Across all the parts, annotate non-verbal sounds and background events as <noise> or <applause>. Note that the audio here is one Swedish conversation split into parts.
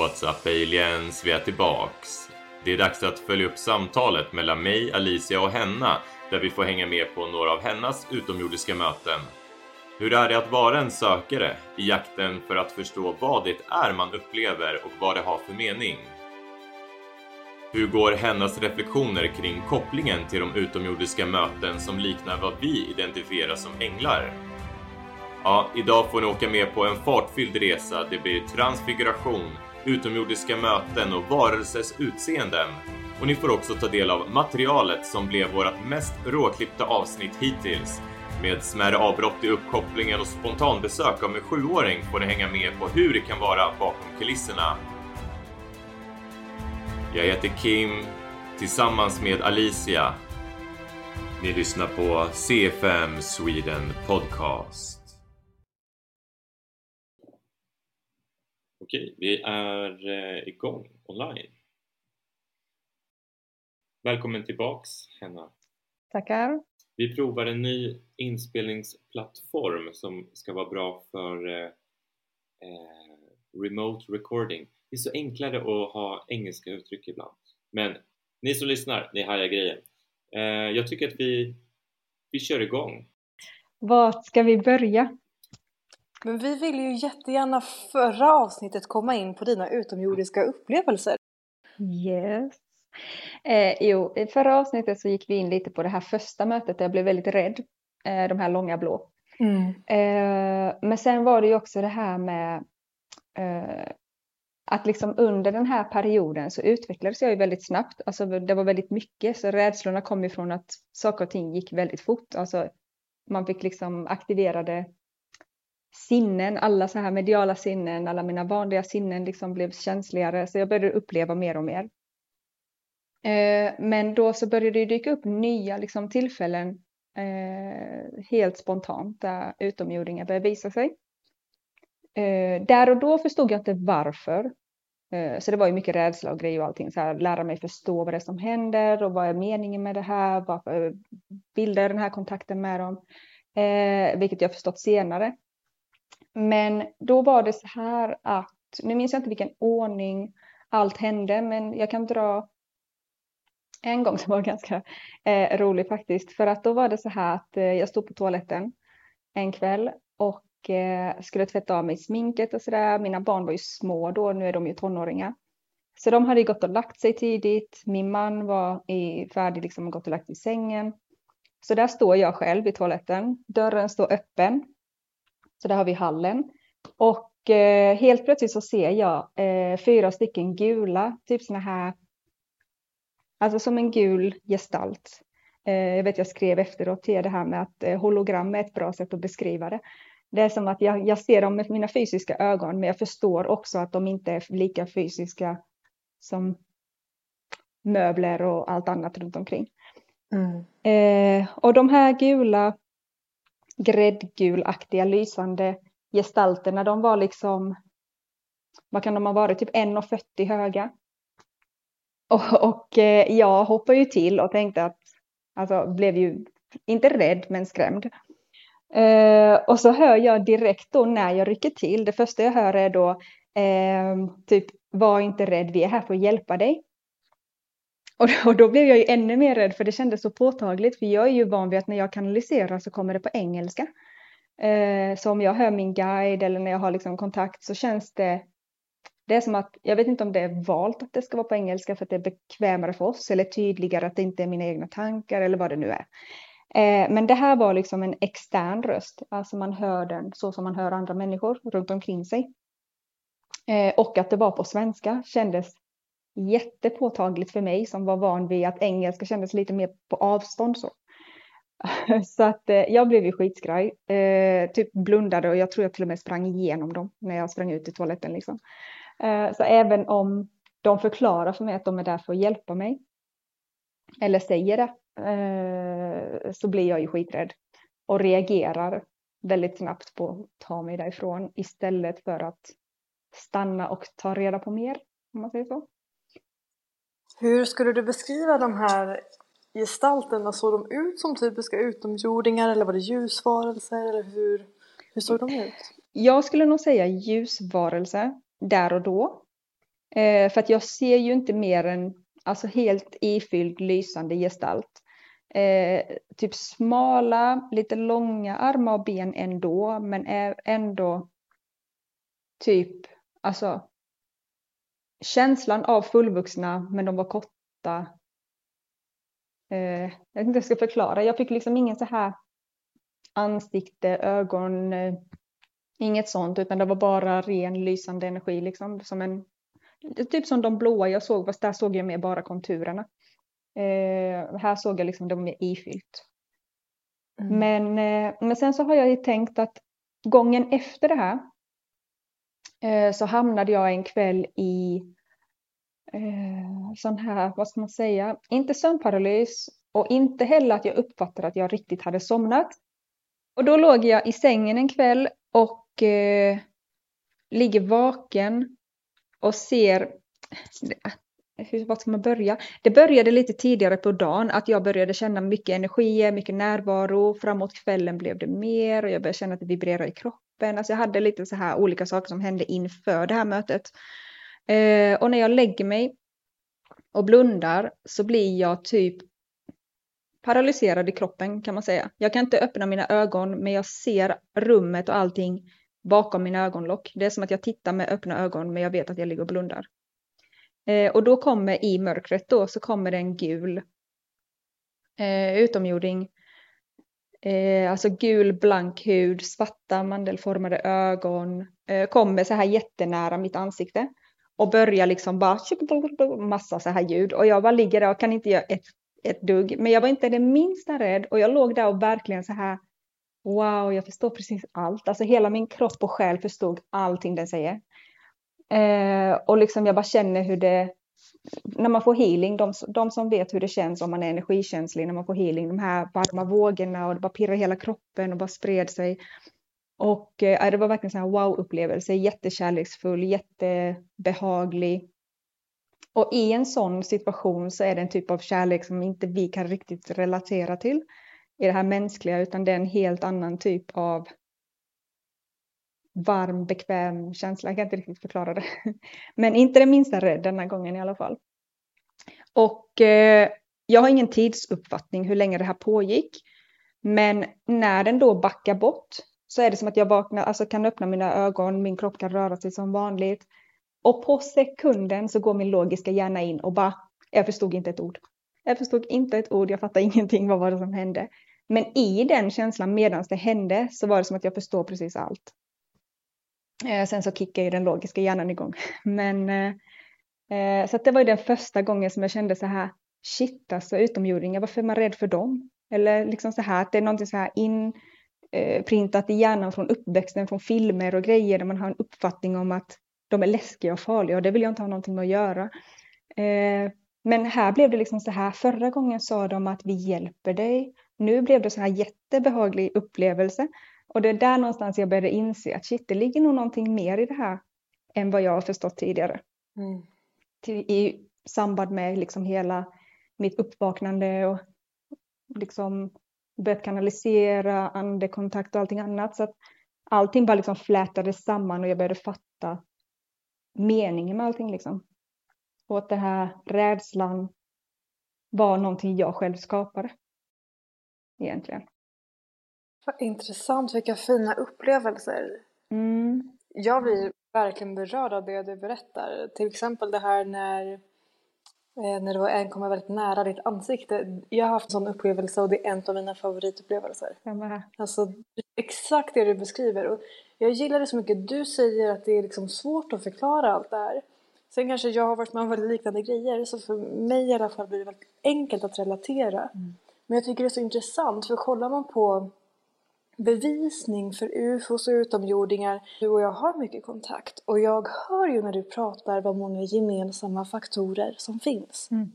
What's up aliens? Vi är tillbaks. Det är dags att följa upp samtalet mellan mig, Alicia och Henna där vi får hänga med på några av hennas utomjordiska möten. Hur är det att vara en sökare i jakten för att förstå vad det är man upplever och vad det har för mening? Hur går hennes reflektioner kring kopplingen till de utomjordiska möten som liknar vad vi identifierar som änglar? Ja, idag får ni åka med på en fartfylld resa. Det blir transfiguration, utomjordiska möten och varelsers utseenden. Och ni får också ta del av materialet som blev vårt mest råklippta avsnitt hittills. Med smärre avbrott i uppkopplingen och spontanbesök av en sjuåring får ni hänga med på hur det kan vara bakom kulisserna. Jag heter Kim, tillsammans med Alicia. Ni lyssnar på CFM Sweden Podcast. Okej, vi är eh, igång online. Välkommen tillbaks, Henna. Tackar. Vi provar en ny inspelningsplattform som ska vara bra för eh, eh, remote recording. Det är så enklare att ha engelska uttryck ibland. Men ni som lyssnar, ni hajar grejen. Eh, jag tycker att vi, vi kör igång. Vart ska vi börja? Men vi vill ju jättegärna förra avsnittet komma in på dina utomjordiska upplevelser. Yes. Eh, jo, i förra avsnittet så gick vi in lite på det här första mötet där jag blev väldigt rädd. Eh, de här långa blå. Mm. Eh, men sen var det ju också det här med eh, att liksom under den här perioden så utvecklades jag ju väldigt snabbt. Alltså det var väldigt mycket, så rädslorna kom ifrån att saker och ting gick väldigt fort. Alltså man fick liksom aktiverade sinnen, alla så här mediala sinnen, alla mina vanliga sinnen liksom blev känsligare, så jag började uppleva mer och mer. Eh, men då så började det dyka upp nya liksom, tillfällen eh, helt spontant där utomjordingar började visa sig. Eh, där och då förstod jag inte varför. Eh, så det var ju mycket rädsla och grejer och allting, så här, lära mig förstå vad det är som händer och vad är meningen med det här, varför bildar jag den här kontakten med dem, eh, vilket jag förstått senare. Men då var det så här att, nu minns jag inte vilken ordning allt hände, men jag kan dra en gång som var ganska eh, rolig faktiskt, för att då var det så här att eh, jag stod på toaletten en kväll och eh, skulle tvätta av mig sminket och sådär. Mina barn var ju små då, nu är de ju tonåringar. Så de hade gått och lagt sig tidigt. Min man var i, färdig, liksom gått och lagt i sängen. Så där står jag själv i toaletten. Dörren står öppen. Så där har vi hallen. Och eh, helt plötsligt så ser jag eh, fyra stycken gula, typ såna här, alltså som en gul gestalt. Eh, jag vet jag skrev efteråt till det här med att eh, hologram är ett bra sätt att beskriva det. Det är som att jag, jag ser dem med mina fysiska ögon, men jag förstår också att de inte är lika fysiska som möbler och allt annat runt omkring. Mm. Eh, och de här gula, gräddgulaktiga lysande gestalterna, de var liksom, vad kan de ha varit, typ 1,40 höga. Och, och eh, jag hoppade ju till och tänkte att, alltså blev ju inte rädd men skrämd. Eh, och så hör jag direkt då när jag rycker till, det första jag hör är då eh, typ var inte rädd, vi är här för att hjälpa dig. Och då, och då blev jag ju ännu mer rädd för det kändes så påtagligt för jag är ju van vid att när jag kanaliserar så kommer det på engelska. Eh, så om jag hör min guide eller när jag har liksom kontakt så känns det det är som att, jag vet inte om det är valt att det ska vara på engelska för att det är bekvämare för oss eller tydligare att det inte är mina egna tankar eller vad det nu är. Eh, men det här var liksom en extern röst, alltså man hör den så som man hör andra människor runt omkring sig. Eh, och att det var på svenska kändes jättepåtagligt för mig som var van vid att engelska kändes lite mer på avstånd så. <laughs> Så att eh, jag blev ju skitskraj, eh, typ blundade och jag tror jag till och med sprang igenom dem när jag sprang ut i toaletten liksom. Eh, så även om de förklarar för mig att de är där för att hjälpa mig, eller säger det, eh, så blir jag ju skiträdd och reagerar väldigt snabbt på att ta mig därifrån istället för att stanna och ta reda på mer, om man säger så. Hur skulle du beskriva de här gestalterna? Såg de ut som typiska utomjordingar eller var det ljusvarelser? Eller hur, hur såg de ut? Jag skulle nog säga ljusvarelse där och då. Eh, för att jag ser ju inte mer än alltså helt ifylld lysande gestalt. Eh, typ smala, lite långa armar och ben ändå, men ändå typ, alltså känslan av fullvuxna, men de var korta. Eh, jag vet inte hur jag ska förklara, jag fick liksom ingen så här ansikte, ögon, eh, inget sånt, utan det var bara ren lysande energi, liksom som en Typ som de blåa jag såg, fast där såg jag mer bara konturerna. Eh, här såg jag liksom de mer ifyllt. Mm. Men, eh, men sen så har jag ju tänkt att gången efter det här Eh, så hamnade jag en kväll i eh, sån här, vad ska man säga, inte sömnparalys och inte heller att jag uppfattade att jag riktigt hade somnat. Och då låg jag i sängen en kväll och eh, ligger vaken och ser hur, vad ska man börja? Det började lite tidigare på dagen, att jag började känna mycket energi, mycket närvaro. Framåt kvällen blev det mer och jag började känna att det vibrerade i kroppen. Alltså jag hade lite så här olika saker som hände inför det här mötet. Eh, och när jag lägger mig och blundar så blir jag typ paralyserad i kroppen kan man säga. Jag kan inte öppna mina ögon men jag ser rummet och allting bakom mina ögonlock. Det är som att jag tittar med öppna ögon men jag vet att jag ligger och blundar. Eh, och då kommer i mörkret då så kommer det en gul eh, utomjording. Eh, alltså gul blank hud, svarta mandelformade ögon. Eh, kommer så här jättenära mitt ansikte. Och börjar liksom bara massa så här ljud. Och jag bara ligger där och kan inte göra ett, ett dugg. Men jag var inte det minsta rädd och jag låg där och verkligen så här Wow, jag förstår precis allt. Alltså hela min kropp och själ förstod allting den säger. Eh, och liksom jag bara känner hur det, när man får healing, de, de som vet hur det känns om man är energikänslig, när man får healing, de här varma vågorna och det bara pirrar hela kroppen och bara spred sig. Och eh, det var verkligen en wow-upplevelse, jättekärleksfull, jättebehaglig. Och i en sån situation så är det en typ av kärlek som inte vi kan riktigt relatera till i det här mänskliga, utan det är en helt annan typ av varm, bekväm känsla. Jag kan inte riktigt förklara det. <laughs> Men inte det minsta rädd denna gången i alla fall. Och eh, jag har ingen tidsuppfattning hur länge det här pågick. Men när den då backar bort så är det som att jag vaknar, alltså kan öppna mina ögon, min kropp kan röra sig som vanligt. Och på sekunden så går min logiska hjärna in och bara, jag förstod inte ett ord. Jag förstod inte ett ord, jag fattade <laughs> ingenting, vad var det som hände? Men i den känslan medan det hände så var det som att jag förstår precis allt. Eh, sen så kickar ju den logiska hjärnan igång. <laughs> Men eh, eh, så att det var ju den första gången som jag kände så här, shit alltså utomjordingar, varför är man rädd för dem? Eller liksom så här att det är någonting så här inprintat eh, i hjärnan från uppväxten, från filmer och grejer där man har en uppfattning om att de är läskiga och farliga och det vill jag inte ha någonting med att göra. Eh, men här blev det liksom så här, förra gången sa de att vi hjälper dig. Nu blev det så här jättebehaglig upplevelse. Och det är där någonstans jag började inse att shit, det ligger nog någonting mer i det här än vad jag har förstått tidigare. Mm. I samband med liksom hela mitt uppvaknande och liksom börjat kanalisera andekontakt och allting annat. Så att allting bara liksom flätades samman och jag började fatta meningen med allting liksom. Och att den här rädslan var någonting jag själv skapade. Egentligen. Vad intressant, vilka fina upplevelser. Mm. Jag blir verkligen berörd av det du berättar. Till exempel det här när, eh, när var en kommer väldigt nära ditt ansikte. Jag har haft en sån upplevelse och det är en av mina favoritupplevelser. Alltså exakt det du beskriver. Och jag gillar det så mycket. Du säger att det är liksom svårt att förklara allt det här. Sen kanske jag har varit med om väldigt liknande grejer så för mig i alla fall blir det väldigt enkelt att relatera. Mm. Men jag tycker det är så intressant för kollar man på bevisning för ufos och utomjordingar. Du och jag har mycket kontakt och jag hör ju när du pratar vad många gemensamma faktorer som finns. Mm.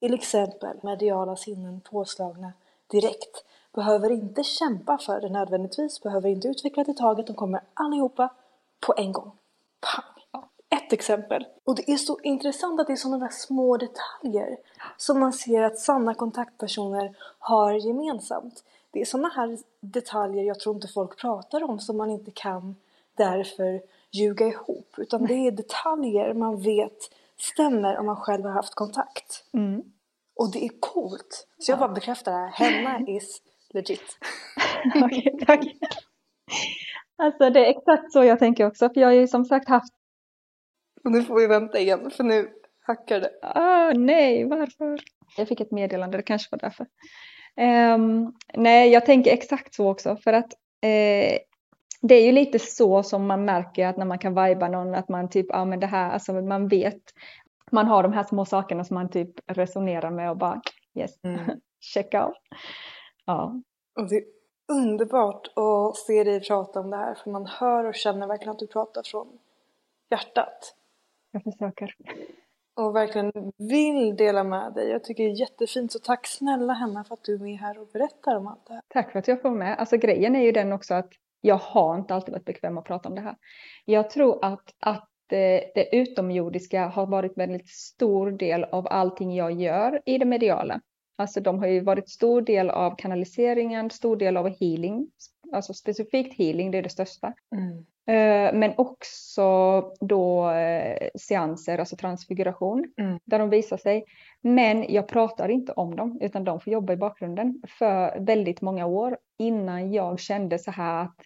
Till exempel mediala sinnen påslagna direkt. Behöver inte kämpa för det nödvändigtvis, behöver inte utveckla det taget, de kommer allihopa på en gång. Pang! ett exempel. Och det är så intressant att det är sådana där små detaljer som man ser att sanna kontaktpersoner har gemensamt. Det är sådana här detaljer jag tror inte folk pratar om som man inte kan därför ljuga ihop utan det är detaljer man vet stämmer om man själv har haft kontakt. Mm. Och det är coolt. Så jag bara bekräftar det här. Henna is legit. <laughs> Okej, okay, tack. Alltså det är exakt så jag tänker också, för jag har ju som sagt haft... Och nu får vi vänta igen, för nu hackar det. Ah, nej, varför? Jag fick ett meddelande, det kanske var därför. Um, nej, jag tänker exakt så också, för att uh, det är ju lite så som man märker att när man kan vibea någon, att man typ, ja men det här, alltså man vet, man har de här små sakerna som man typ resonerar med och bara yes, mm. <laughs> check out. Ja. Och det är underbart att se dig prata om det här för man hör och känner verkligen att du pratar från hjärtat. Jag försöker. Och verkligen vill dela med dig. Jag tycker det är jättefint så tack snälla Henna för att du är med här och berättar om allt det här. Tack för att jag får med. Alltså grejen är ju den också att jag har inte alltid varit bekväm att prata om det här. Jag tror att, att eh, det utomjordiska har varit en väldigt stor del av allting jag gör i det mediala. Alltså de har ju varit stor del av kanaliseringen, stor del av healing, alltså specifikt healing, det är det största. Mm. Eh, men också då eh, seanser, alltså transfiguration, mm. där de visar sig. Men jag pratar inte om dem, utan de får jobba i bakgrunden för väldigt många år innan jag kände så här att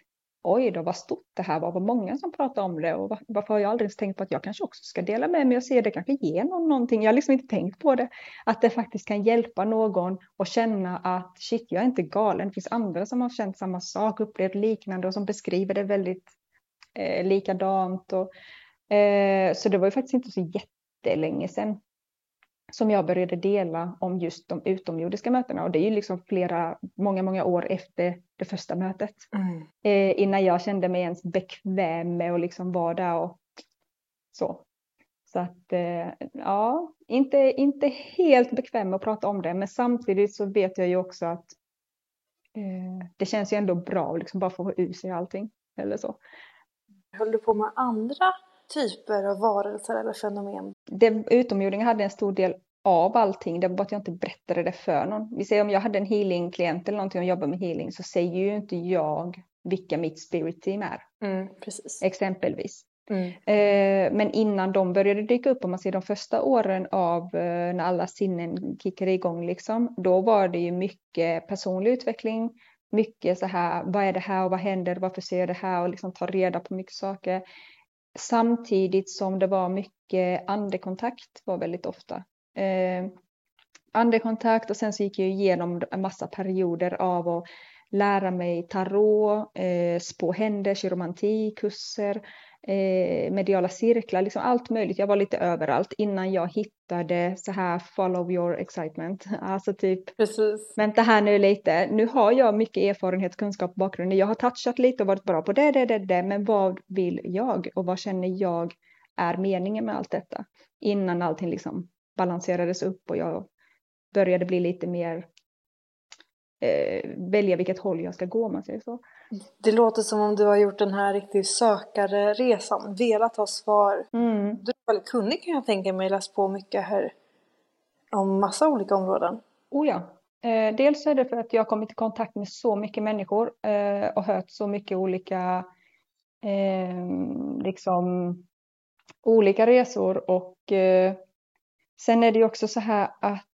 oj då vad stort det här var, vad många som pratar om det och varför har jag aldrig tänkt på att jag kanske också ska dela med mig och se det kanske ger någon någonting. Jag har liksom inte tänkt på det, att det faktiskt kan hjälpa någon och känna att shit, jag är inte galen. Det finns andra som har känt samma sak, upplevt liknande och som beskriver det väldigt eh, likadant. Och, eh, så det var ju faktiskt inte så jättelänge sedan som jag började dela om just de utomjordiska mötena och det är ju liksom flera, många, många år efter det första mötet. Mm. Eh, innan jag kände mig ens bekväm med att liksom vara där och så. Så att eh, ja, inte, inte helt bekväm med att prata om det, men samtidigt så vet jag ju också att eh, det känns ju ändå bra att liksom bara få ur sig allting eller så. Höll du på med andra typer av varelser eller fenomen? Det, utomjordingar hade en stor del av allting, det var bara att jag inte berättade det för någon. Vi säger om jag hade en healing-klient eller någonting och jobbar med healing så säger ju inte jag vilka mitt spirit team är. Mm. Exempelvis. Mm. Eh, men innan de började dyka upp, om man ser de första åren av eh, när alla sinnen kickade igång, liksom, då var det ju mycket personlig utveckling, mycket så här, vad är det här och vad händer, varför ser jag det här och liksom ta reda på mycket saker. Samtidigt som det var mycket andekontakt var väldigt ofta. Eh, andekontakt och sen så gick jag igenom en massa perioder av att lära mig tarot, eh, spå händer, kiromanti, kurser, eh, mediala cirklar, liksom allt möjligt. Jag var lite överallt innan jag hittade så här follow your excitement. <laughs> Alltså typ, Precis. vänta här nu lite, nu har jag mycket erfarenhet, kunskap bakgrund. Jag har touchat lite och varit bra på det, det, det, det, men vad vill jag och vad känner jag är meningen med allt detta? Innan allting liksom balanserades upp och jag började bli lite mer eh, välja vilket håll jag ska gå om man säger så. Det låter som om du har gjort den här riktigt sökarresan, velat ha svar. Mm. Du är väldigt kunnig kan jag tänka mig, läst på mycket här om massa olika områden. Oh ja. Eh, dels är det för att jag har kommit i kontakt med så mycket människor eh, och hört så mycket olika eh, liksom olika resor och eh, sen är det ju också så här att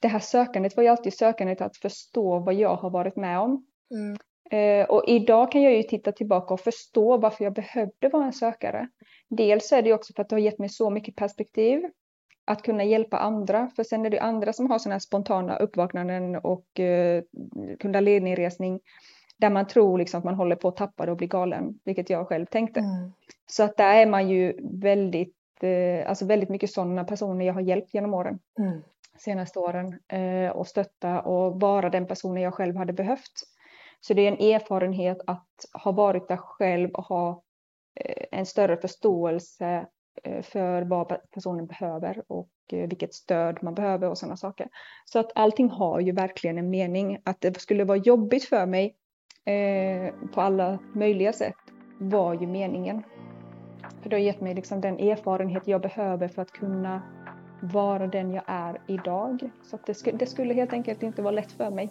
det här sökandet var ju alltid sökandet att förstå vad jag har varit med om. Mm. Eh, och idag kan jag ju titta tillbaka och förstå varför jag behövde vara en sökare. Dels är det också för att det har gett mig så mycket perspektiv att kunna hjälpa andra. För sen är det andra som har sådana här spontana uppvaknanden och eh, kundaliniresning där man tror liksom att man håller på att tappa det och bli galen, vilket jag själv tänkte. Mm. Så att där är man ju väldigt, eh, alltså väldigt mycket sådana personer jag har hjälpt genom åren. Mm senaste åren eh, och stötta och vara den personen jag själv hade behövt. Så det är en erfarenhet att ha varit där själv och ha eh, en större förståelse eh, för vad personen behöver och eh, vilket stöd man behöver och sådana saker. Så att allting har ju verkligen en mening. Att det skulle vara jobbigt för mig på alla möjliga sätt var ju meningen. För det har gett mig liksom den erfarenhet jag behöver för att kunna vara den jag är idag. Så det, sk det skulle helt enkelt inte vara lätt för mig.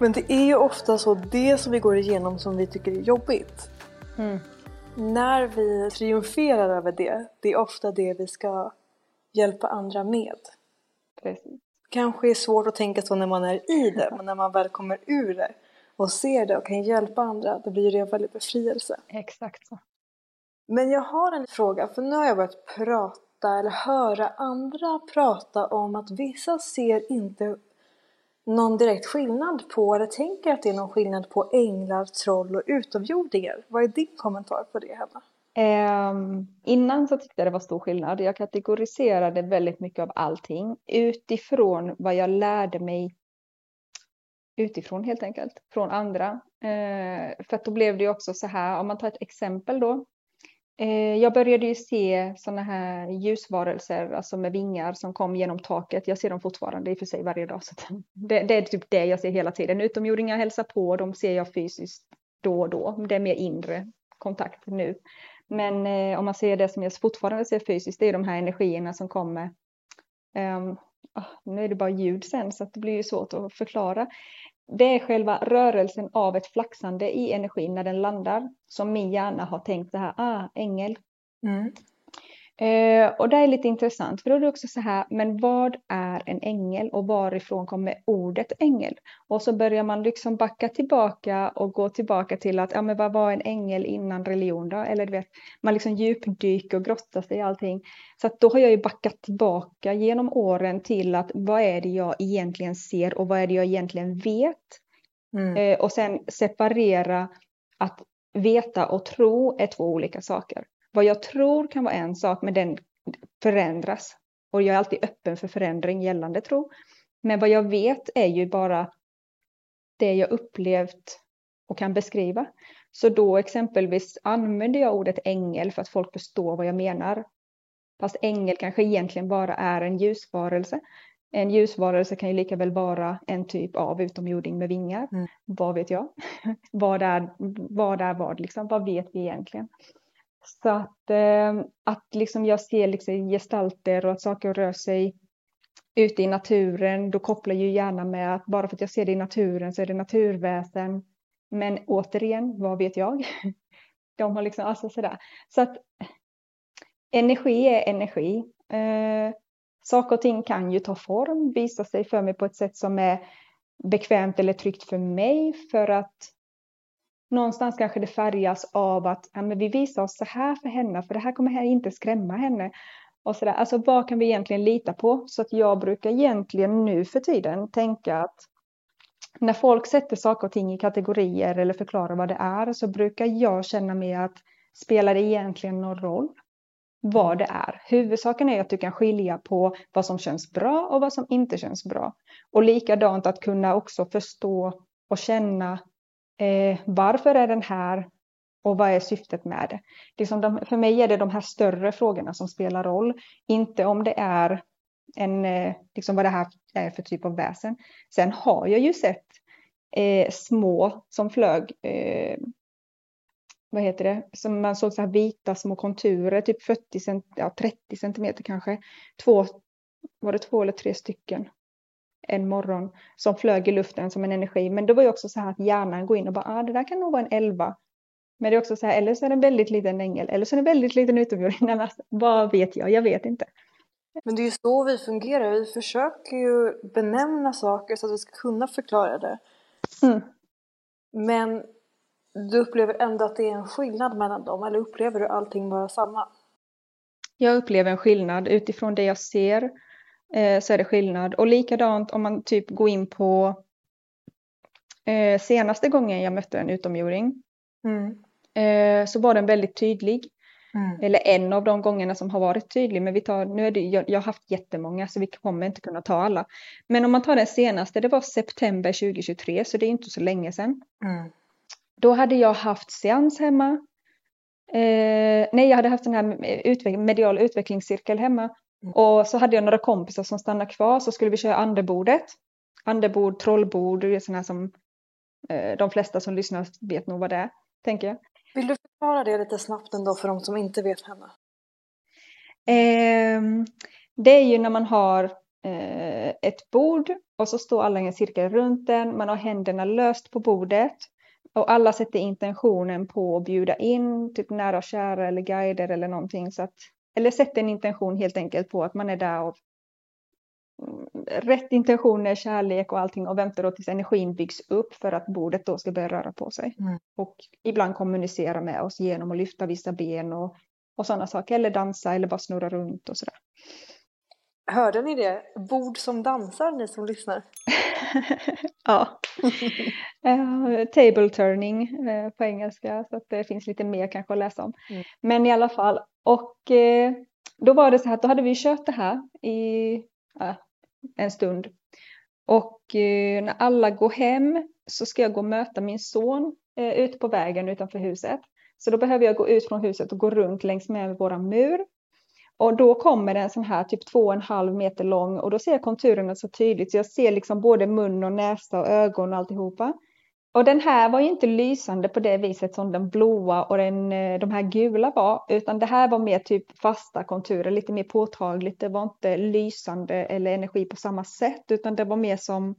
Men det är ju ofta så det som vi går igenom som vi tycker är jobbigt. Mm. När vi triumferar över det, det är ofta det vi ska hjälpa andra med. Precis. Kanske är svårt att tänka så när man är i det, men när man väl kommer ur det och ser det och kan hjälpa andra, då blir det en väldigt befrielse. Exakt så. Men jag har en fråga, för nu har jag börjat prata eller höra andra prata om att vissa ser inte någon direkt skillnad på, eller tänker att det är någon skillnad på änglar, troll och utomjordingar. Vad är din kommentar på det, Hanna? Um, ehm, innan så tyckte jag det var stor skillnad. Jag kategoriserade väldigt mycket av allting utifrån vad jag lärde mig utifrån helt enkelt, från andra. Uh, för att då blev det också så här, om man tar ett exempel då, Eh, jag började ju se sådana här ljusvarelser, alltså med vingar som kom genom taket. Jag ser dem fortfarande i och för sig varje dag. Så det, det, är typ det jag ser hela tiden. Utomjordingar hälsar på, de ser jag fysiskt då och då. Det är mer inre kontakt nu. Men eh, om man ser det som jag fortfarande ser fysiskt, det är de här energierna som kommer. Um, oh, nu är det bara ljud sen så det blir ju svårt att förklara det är själva rörelsen av ett flaxande i energin när den landar som min hjärna har tänkt så här, ah, ängel. Mm. Eh, och det är lite intressant för då är det också så här, men vad är en ängel och varifrån kommer ordet ängel? Och så börjar man liksom backa tillbaka och gå tillbaka till att, ja men vad var en ängel innan religion då? Eller du vet, man liksom djupdyker och grottar sig i allting. Så att då har jag ju backat tillbaka genom åren till att vad är det jag egentligen ser och vad är det jag egentligen vet? Mm. Eh, och sen separera att veta och tro är två olika saker. Vad jag tror kan vara en sak, men den förändras. Och jag är alltid öppen för förändring gällande tro. Men vad jag vet är ju bara det jag upplevt och kan beskriva. Så då exempelvis använder jag ordet ängel för att folk förstår vad jag menar. Fast ängel kanske egentligen bara är en ljusvarelse. En ljusvarelse kan ju lika väl vara en typ av utomjording med vingar. Mm. Vad vet jag? <laughs> vad, är, vad är vad liksom? Vad vet vi egentligen? Så att, eh, att liksom jag ser liksom gestalter och att saker rör sig ute i naturen, då kopplar ju gärna med att bara för att jag ser det i naturen så är det naturväsen. Men återigen, vad vet jag? <laughs> De har liksom, alltså sådär. Så att energi är energi. Eh, saker och ting kan ju ta form, visa sig för mig på ett sätt som är bekvämt eller tryggt för mig för att någonstans kanske det färgas av att ja, men vi visar oss så här för henne, för det här kommer här inte skrämma henne. Och så där. Alltså vad kan vi egentligen lita på? Så att jag brukar egentligen nu för tiden tänka att när folk sätter saker och ting i kategorier eller förklarar vad det är så brukar jag känna mig att spelar det egentligen någon roll vad det är? Huvudsaken är att du kan skilja på vad som känns bra och vad som inte känns bra. Och likadant att kunna också förstå och känna Eh, varför är den här och vad är syftet med det? Liksom de, för mig är det de här större frågorna som spelar roll, inte om det är en, eh, liksom vad det här är för typ av väsen. Sen har jag ju sett eh, små som flög, eh, vad heter det, som man såg så här vita små konturer, typ 40 cent, ja, 30 centimeter kanske. Två, var det två eller tre stycken? En morgon som flög i luften som en energi. Men det var ju också så här att hjärnan går in och bara, ah, det där kan nog vara en elva. Men det är också så här, eller så är det en väldigt liten ängel, eller så är det en väldigt liten utomjording. <laughs> Alltså, vad vet jag? Jag vet inte. Men det är ju så vi fungerar. Vi försöker ju benämna saker så att vi ska kunna förklara det. Mm. Men du upplever ändå att det är en skillnad mellan dem, eller upplever du allting vara samma? Jag upplever en skillnad utifrån det jag ser eh, så är det skillnad. Och likadant om man typ går in på eh, senaste gången jag mötte en utomjording mm. eh, så var den väldigt tydlig. Mm. Eller en av de gångerna som har varit tydlig. Men vi tar, nu är det, jag, jag har haft jättemånga så vi kommer inte kunna ta alla. Men om man tar den senaste, det var september 2023 så det är inte så länge sedan. Mm. Då hade jag haft seans hemma. Eh, nej, jag hade haft den här utveck medial utvecklingscirkel hemma Mm. Och så hade jag några kompisar som stannade kvar så skulle vi köra anderbordet. Anderbord, trollbord, det är sådana som eh, de flesta som lyssnar vet nog vad det är, tänker jag. Vill du förklara det lite snabbt ändå för de som inte vet henne? Eh, det är ju när man har eh, ett bord och så står alla i en cirkel runt den. Man har händerna löst på bordet och alla sätter intentionen på att bjuda in typ nära och kära eller guider eller någonting. Så att, eller sätter en intention helt enkelt på att man är där av mm, rätt intentioner, kärlek och allting och väntar då tills energin byggs upp för att bordet då ska börja röra på sig. Mm. Och ibland kommunicera med oss genom att lyfta vissa ben och, och sådana saker. Eller dansa eller bara snurra runt och sådär. Hörde ni det? Bord som dansar, ni som lyssnar. <laughs> ja. uh, <laughs> table turning uh, på engelska, så att det finns lite mer kanske att läsa om. Mm. Men i alla fall, och uh, då var det så här att då hade vi kört det här i en stund. Och när alla går hem så ska jag gå och möta min son ute på vägen utanför huset. Så då behöver jag gå ut från huset och gå runt längs med våran mur och då kommer en sån här typ två och en halv meter lång och då ser jag konturerna så tydligt så jag ser liksom både mun och näsa och ögon och alltihopa. Och den här var ju inte lysande på det viset som den blåa och den, eh, de här gula var, utan det här var mer typ fasta konturer, lite mer påtagligt. Det var inte lysande eller energi på samma sätt, utan det var mer som,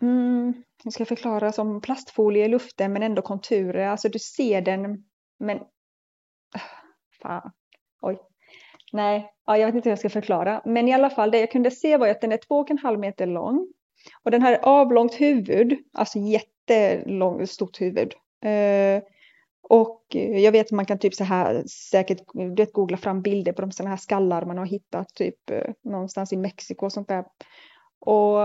mm, jag ska förklara, som plastfolie i luften men ändå konturer. Alltså du ser den, men, ah, fan, oj, Nej, ja, jag vet inte hur jag ska förklara. Men i alla fall, det jag kunde se var att den är två och en halv meter lång. Och den har avlångt huvud, alltså jättelångt, stort huvud. Eh, och jag vet att man kan typ så här säkert vet, googla fram bilder på de sådana här skallar man har hittat typ eh, någonstans i Mexiko och sånt där. Och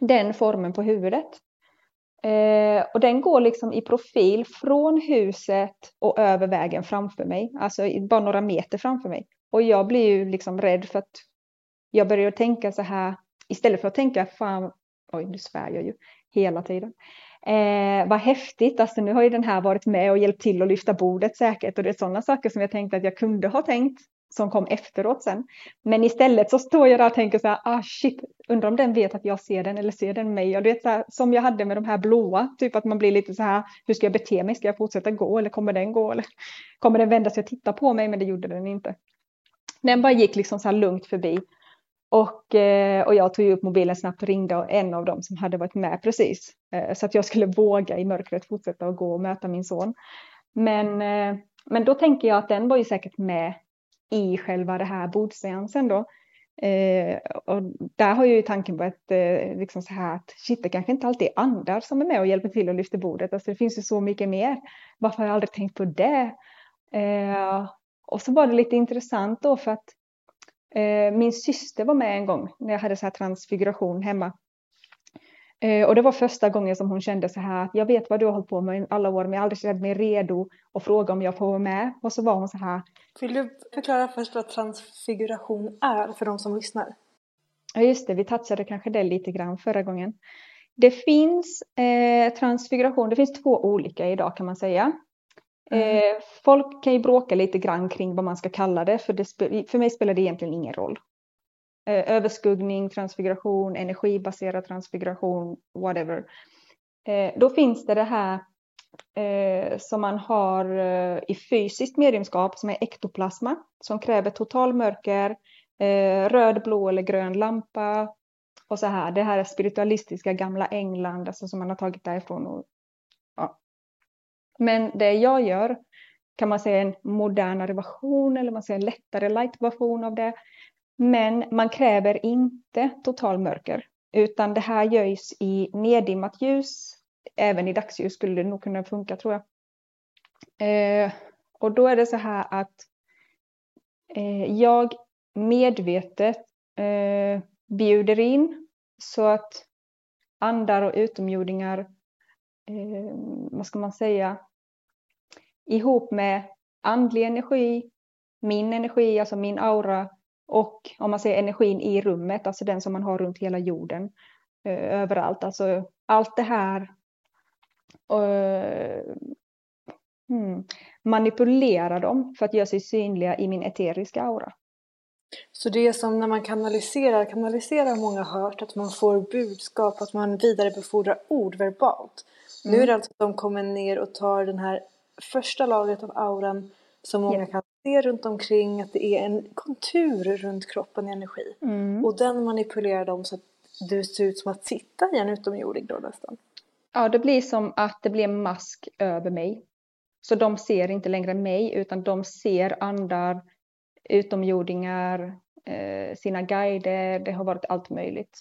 den formen på huvudet. Eh, och den går liksom i profil från huset och över vägen framför mig, alltså bara några meter framför mig. Och jag blir ju liksom rädd för att jag börjar tänka så här istället för att tänka fan, oj nu svär jag ju hela tiden. Eh, vad häftigt, alltså nu har ju den här varit med och hjälpt till att lyfta bordet säkert och det är sådana saker som jag tänkte att jag kunde ha tänkt som kom efteråt sen. Men istället så står jag där och tänker så här, ah shit, undrar om den vet att jag ser den eller ser den mig? Och du vet, så här, som jag hade med de här blåa, typ att man blir lite så här, hur ska jag bete mig? Ska jag fortsätta gå eller kommer den gå? Eller kommer den vända sig och titta på mig? Men det gjorde den inte. Den bara gick liksom så här lugnt förbi. Och, eh, och jag tog upp mobilen snabbt och ringde en av dem som hade varit med precis. Eh, så att jag skulle <laughs> våga i mörkret fortsätta att gå och möta min son. Men, eh, men då tänker jag att den var ju säkert med i själva det här bordseansen då. och där har ju tanken på att liksom så här att shit, det kanske inte alltid är andar som är med och hjälper till och lyfter bordet. Alltså det finns ju så mycket mer. Varför har jag aldrig tänkt på det? Och så var det lite intressant då för att eh, min syster var med en gång när jag hade så här transfiguration hemma. Eh, och det var första gången som hon kände så här att jag vet vad du har hållit på med i alla år men jag har aldrig känt mig redo och fråga om jag får vara med. Och så var hon så här. Vill du förklara först vad transfiguration är för de som lyssnar? Ja just det, vi touchade kanske det lite grann förra gången. Det finns eh, transfiguration, det finns två olika idag kan man säga. Mm. Eh, folk kan ju bråka lite grann kring vad man ska kalla det, för, det för mig spelar det egentligen ingen roll. Eh, överskuggning, transfiguration, energibaserad transfiguration, whatever. Eh, då finns det det här som man har i fysiskt mediumskap som är ektoplasma som kräver totalmörker, eh, röd, blå eller grön lampa och så här. Det här är spiritualistiska gamla England, alltså som man har tagit därifrån och men det jag gör kan man säga en modernare version eller man säger en lättare light-version av det. Men man kräver inte total mörker, utan det här görs i neddimmat ljus. Även i dagsljus skulle det nog kunna funka tror jag. Eh, och då är det så här att eh, jag medvetet eh, bjuder in så att andar och utomjordingar, eh, vad ska man säga, ihop med andlig energi, min energi, alltså min aura och om man säger energin i rummet, alltså den som man har runt hela jorden, eh, överallt. Alltså allt det här eh, hmm, manipulerar dem för att göra sig synliga i min eteriska aura. Så det är som när man kanaliserar, kanaliserar många hört, att man får budskap, att man vidarebefordrar ord verbalt. Mm. Nu är det alltså att de kommer ner och tar den här första lagret av auran som många yeah. kan ser runt omkring att det är en kontur runt kroppen i energi. Mm. Och den manipulerar dem så att du ser ut som att sitta i en utomjording då nästan. Ja, det blir som att det blir en mask över mig. Så de ser inte längre mig utan de ser andar, utomjordingar, eh, sina guider, det har varit allt möjligt.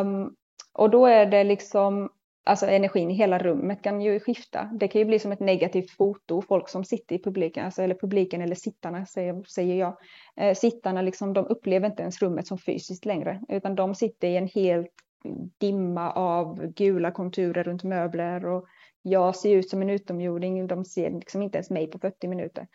Um, och då är det liksom, alltså energin i hela rummet kan ju skifta. Det kan ju bli som ett negativt foto, folk som sitter i publiken, alltså, eller publiken eller sittarna säger, säger jag. Eh, sittarna liksom, de upplever inte ens rummet som fysiskt längre, utan de sitter i en helt dimma av gula konturer runt möbler och jag ser ut som en utomjording, de ser liksom inte ens mig på 40 minuter.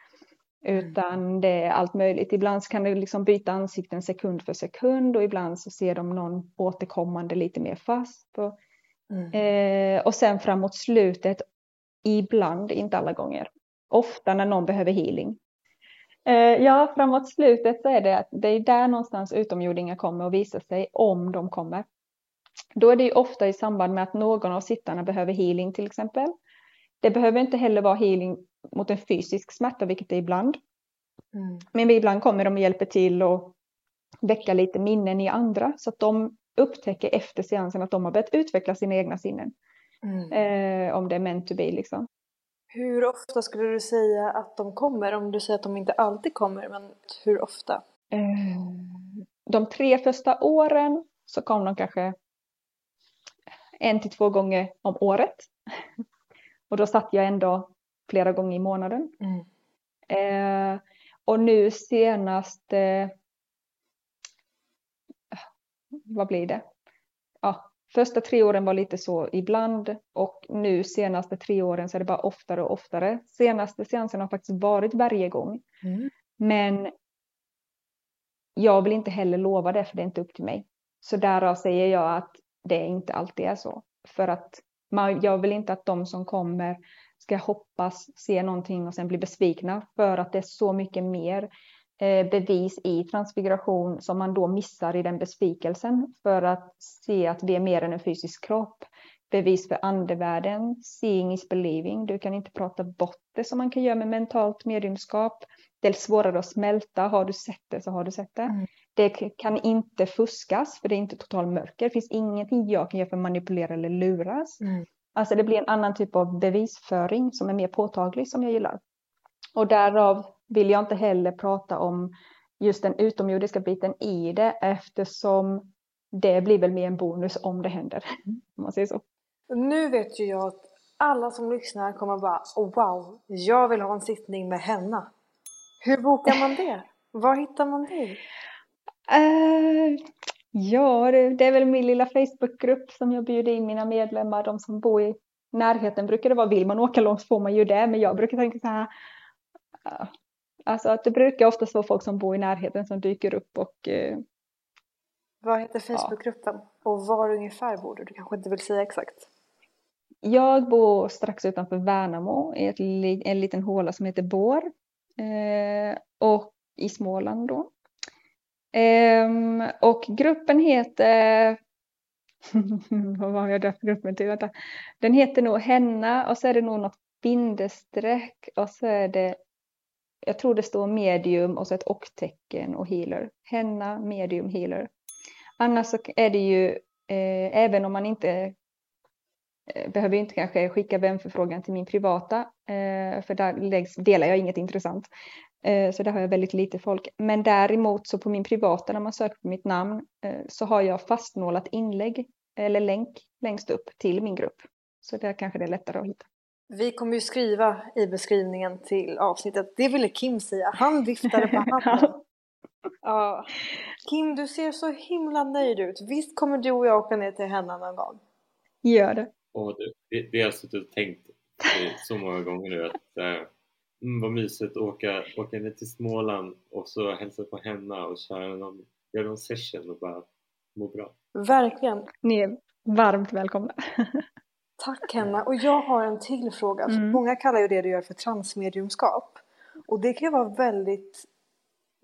Mm. Utan det är allt möjligt. Ibland kan det liksom byta ansikten sekund för sekund och ibland så ser de någon återkommande lite mer fast. Och, mm. eh, och sen framåt slutet, ibland, inte alla gånger, ofta när någon behöver healing. Eh, ja, framåt slutet så är det att det är där någonstans utomjordingar kommer och visar sig om de kommer. Då är det ju ofta i samband med att någon av sittarna behöver healing till exempel. Det behöver inte heller vara healing mot en fysisk smärta, vilket det är ibland. Mm. Men ibland kommer de och hjälper till och väcka lite minnen i andra så att de upptäcker efter seansen att de har börjat utveckla sina egna sinnen. Mm. Eh, om det är meant to be liksom. Hur ofta skulle du säga att de kommer? Om du säger att de inte alltid kommer, men hur ofta? Eh, de tre första åren så kom de kanske en till två gånger om året. <laughs> Och då satt jag ändå flera gånger i månaden. Mm. Eh, och nu senast, eh, vad blir det? Ja, första tre åren var lite så ibland och nu senaste tre åren så är det bara oftare och oftare. Senaste seansen har faktiskt varit varje gång. Mm. Men jag vill inte heller lova det för det är inte upp till mig. Så därav säger jag att det inte alltid är så. För att man, jag vill inte att de som kommer ska hoppas, se någonting och sen bli besvikna för att det är så mycket mer bevis i transfiguration som man då missar i den besvikelsen för att se att vi är mer än en fysisk kropp. Bevis för andevärlden, seeing is believing. Du kan inte prata bort det som man kan göra med mentalt mediumskap. Det är svårare att smälta. Har du sett det så har du sett det. Mm. Det kan inte fuskas för det är inte total mörker. Det finns ingenting jag kan göra för att manipulera eller luras. Mm. Alltså det blir en annan typ av bevisföring som är mer påtaglig som jag gillar. Och därav vill jag inte heller prata om just den utomjordiska biten i det eftersom det blir väl mer en bonus om det händer. <laughs> Om man säger så. Nu vet ju jag att alla som lyssnar kommer bara oh, wow, jag vill ha en sittning med henne. Hur bokar man det? Var hittar man det? Uh, ja, det, är väl min lilla Facebookgrupp som jag bjuder in mina medlemmar, de som bor i närheten brukar det vara, vill man åka långt får man ju det, men jag brukar tänka så här, uh, alltså att det brukar oftast vara folk som bor i närheten som dyker upp och uh, Vad heter Facebookgruppen ja. och var ungefär bor du? Du kanske inte vill säga exakt? Jag bor strax utanför Värnamo i ett, en liten håla som heter Bår eh, och i Småland då. Um, och gruppen heter, <laughs> vad har jag döpt gruppen till? Vänta. Den heter nog Henna och så är det nog något bindestreck och så är det, jag tror det står medium och så ett och-tecken och healer. Henna, medium, healer. Annars så är det ju, eh, även om man inte eh, behöver inte kanske skicka vänförfrågan till min privata, eh, för där läggs, delar jag inget intressant. Eh, så där har jag väldigt lite folk. Men däremot så på min privata när man söker på mitt namn eh, så har jag fastnålat inlägg eller länk längst upp till min grupp. Så där kanske det är lättare att hitta. Vi kommer ju skriva i beskrivningen till avsnittet, det ville Kim säga, han viftade på <laughs> handen. ja. Kim, du ser så himla nöjd ut. Visst kommer du och jag åka ner till henne någon gång? Gör det. Oh, det, det har jag suttit och tänkt så många gånger nu att äh, mm, vad mysigt att åka, åka ner till Småland och så hälsa på henne och köra någon, göra någon session och bara må bra. Verkligen. Ni är varmt välkomna. <laughs> Tack Henna. Och jag har en till fråga. Mm. Många kallar ju det du gör för transmediumskap. Och det kan ju vara väldigt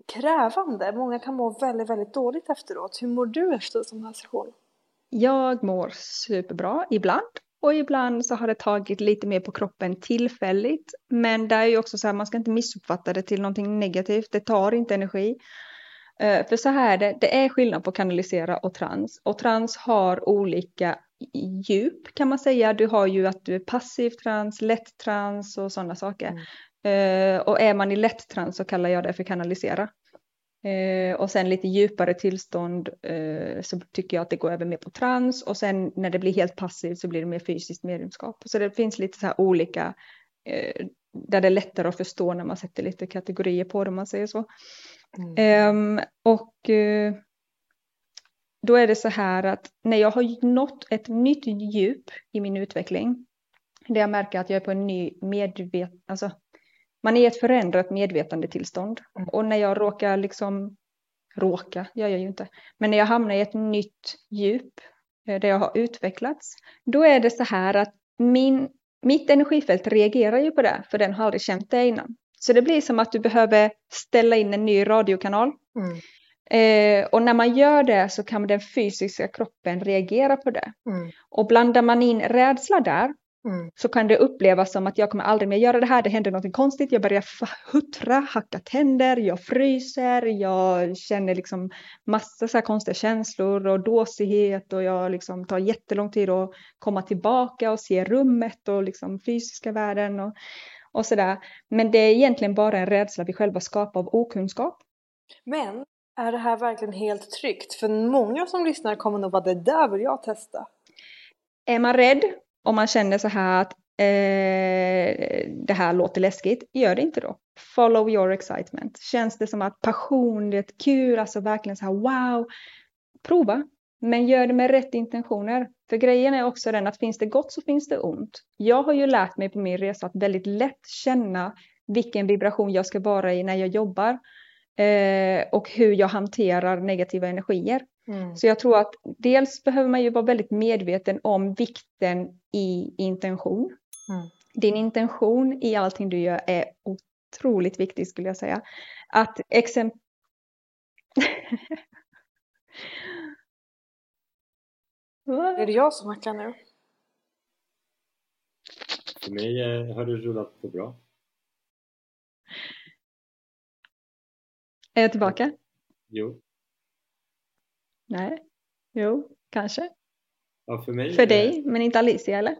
krävande. Många kan må väldigt, väldigt dåligt efteråt. Hur mår du efter en sån här session? Jag mår superbra ibland och ibland så har det tagit lite mer på kroppen tillfälligt. Men det är ju också så här, man ska inte missuppfatta det till någonting negativt. Det tar inte energi. Uh, för så här är det, det är skillnad på kanalisera och trans. Och trans har olika djup kan man säga. Du har ju att du är passiv trans, lätt trans och sådana saker. Mm. Uh, och är man i lätt trans så kallar jag det för kanalisera. Uh, och sen lite djupare tillstånd uh, så tycker jag att det går över mer på trans och sen när det blir helt passivt så blir det mer fysiskt mediumskap. Så det finns lite så här olika där det är lättare att förstå när man sätter lite kategorier på det om man säger så. Mm. Um, och då är det så här att när jag har nått ett nytt djup i min utveckling, där jag märker att jag är på en ny medvet, alltså man är i ett förändrat medvetandetillstånd. Mm. Och när jag råkar liksom, råka gör jag ju inte, men när jag hamnar i ett nytt djup eh, där jag har utvecklats, då är det så här att min, mitt energifält reagerar ju på det, för den har aldrig känt det innan. Så det blir som att du behöver ställa in en ny radiokanal. Mm. Eh, och när man gör det så kan den fysiska kroppen reagera på det. Mm. Och blandar man in rädsla där mm. så kan det upplevas som att jag kommer aldrig mer göra det här, det händer något konstigt, jag börjar huttra, hacka tänder, jag fryser, jag känner liksom massa så konstiga känslor och dåsighet och jag liksom tar jättelång tid att komma tillbaka och se rummet och liksom fysiska världen och, och sådär. Men det är egentligen bara en rädsla vi själva skapar av okunskap. Men är det här verkligen helt tryggt? För många som lyssnar kommer nog vara det där vill jag testa. Är man rädd om man känner så här att eh, det här låter läskigt, gör det inte då. Follow your excitement. Känns det som att passion, det är kul, alltså verkligen så här wow, prova. Men gör det med rätt intentioner. För grejen är också den att finns det gott så finns det ont. Jag har ju lärt mig på min resa att väldigt lätt känna vilken vibration jag ska vara i när jag jobbar eh, och hur jag hanterar negativa energier. Mm. Så jag tror att dels behöver man ju vara väldigt medveten om vikten i intention. Mm. Din intention i allting du gör är otroligt viktig skulle jag säga. Att exempel... <laughs> är det jag som hackar nu? För mig eh, har det rullat på bra. Är jag tillbaka? Jo. Nej. Jo, kanske. Ja, för mig. För dig, men inte Alicia eller?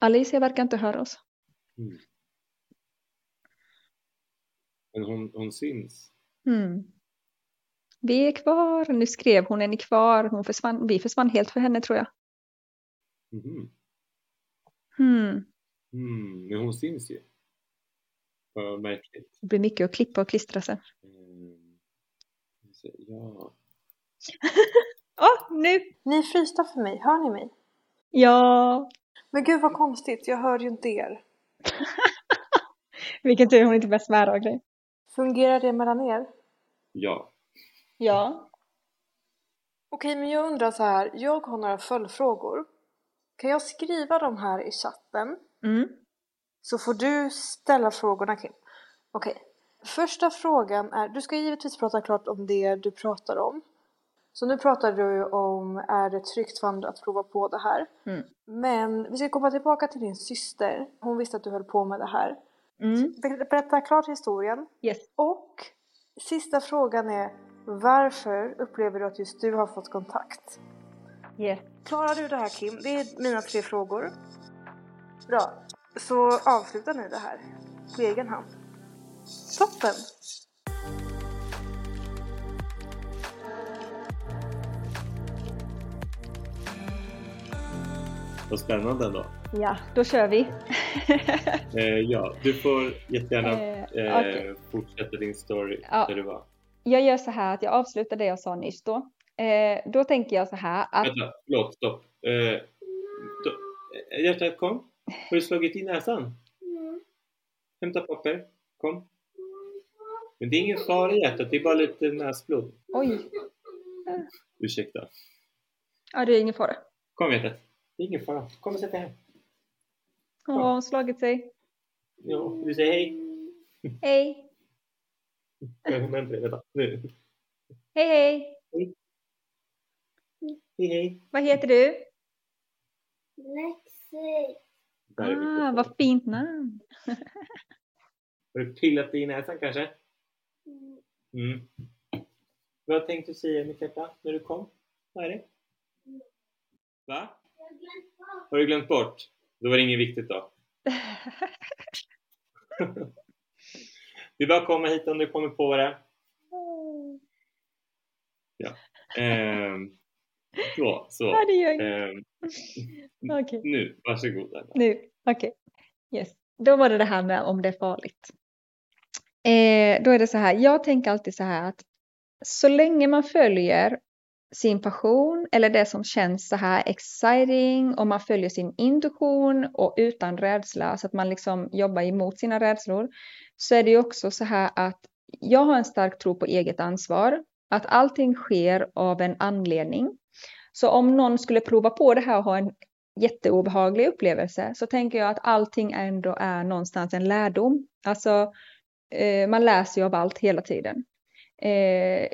Alicia verkar inte höra oss. Mm. Men hon, hon syns. Mm. Vi är kvar. Nu skrev hon, är ni kvar? Hon försvann, vi försvann helt för henne tror jag. Mm. Mm. Mm, men hon syns ju. Vad märkligt. Det blir mycket att klippa och klistra sen. Mm. Ja. Åh, <laughs> oh, nu! Ni är frysta för mig, hör ni mig? Ja. Men gud vad konstigt, jag hör ju inte er. <laughs> Vilken tur hon inte börjar svära och grejer. Fungerar det mellan er? Ja. Ja. Okej, men jag undrar så här, jag har några följdfrågor. Kan jag skriva de här i chatten? Mm. Så får du ställa frågorna Kim. Okej. Okay. Första frågan är, du ska givetvis prata klart om det du pratar om. Så nu pratar du om, är det tryggt för andra att prova på det här? Mm. Men vi ska komma tillbaka till din syster. Hon visste att du höll på med det här. Mm. Berätta klart historien. Yes. Och sista frågan är, varför upplever du att just du har fått kontakt? Yeah. Klarar du det här Kim? Det är mina tre frågor. Bra. Så avslutar ni det här på egen hand. Toppen! Vad spännande ändå. Ja, då kör vi. <laughs> eh, ja, du får jättegärna eh, okay. fortsätta din story ja. där du var. Jag gör så här att jag avslutar det jag sa nyss då. Eh, då tänker jag så här att... Vänta, förlåt, stopp. Eh, då, eh, hjärtat, kom. Har du slagit i näsan? Mm. Hämta papper. Kom. Men det är ingen fara i hjärtat, det är bara lite näsblod. Oj. Ursäkta. Ja, det är ingen fara. Kom hjärtat. Det är ingen fara. Kom och sätt dig här. Har hon slagit sig? Ja, du säger hej. Hej. Vänta, nu. Hej, hej. Hej. Hej, hej. Vad heter du? Nej. Ah, vad fint namn! Har du pillat i näsan kanske? Mm. Vad tänkte du säga Mikaela när du kom? Vad är det? Va? Har du glömt bort? Då var det inget viktigt då. <laughs> är bara komma hit om du kommer på det. Ja. Ehm. Så, så. Ja, det gör jag. Ehm. Okay. Nu, varsågod. Nu, okej. Okay. Yes. Då var det det här med om det är farligt. Eh, då är det så här, jag tänker alltid så här att så länge man följer sin passion eller det som känns så här exciting och man följer sin intuition och utan rädsla så att man liksom jobbar emot sina rädslor så är det ju också så här att jag har en stark tro på eget ansvar, att allting sker av en anledning. Så om någon skulle prova på det här och ha en jätteobehaglig upplevelse så tänker jag att allting ändå är någonstans en lärdom. Alltså eh, man läser ju av allt hela tiden. Eh,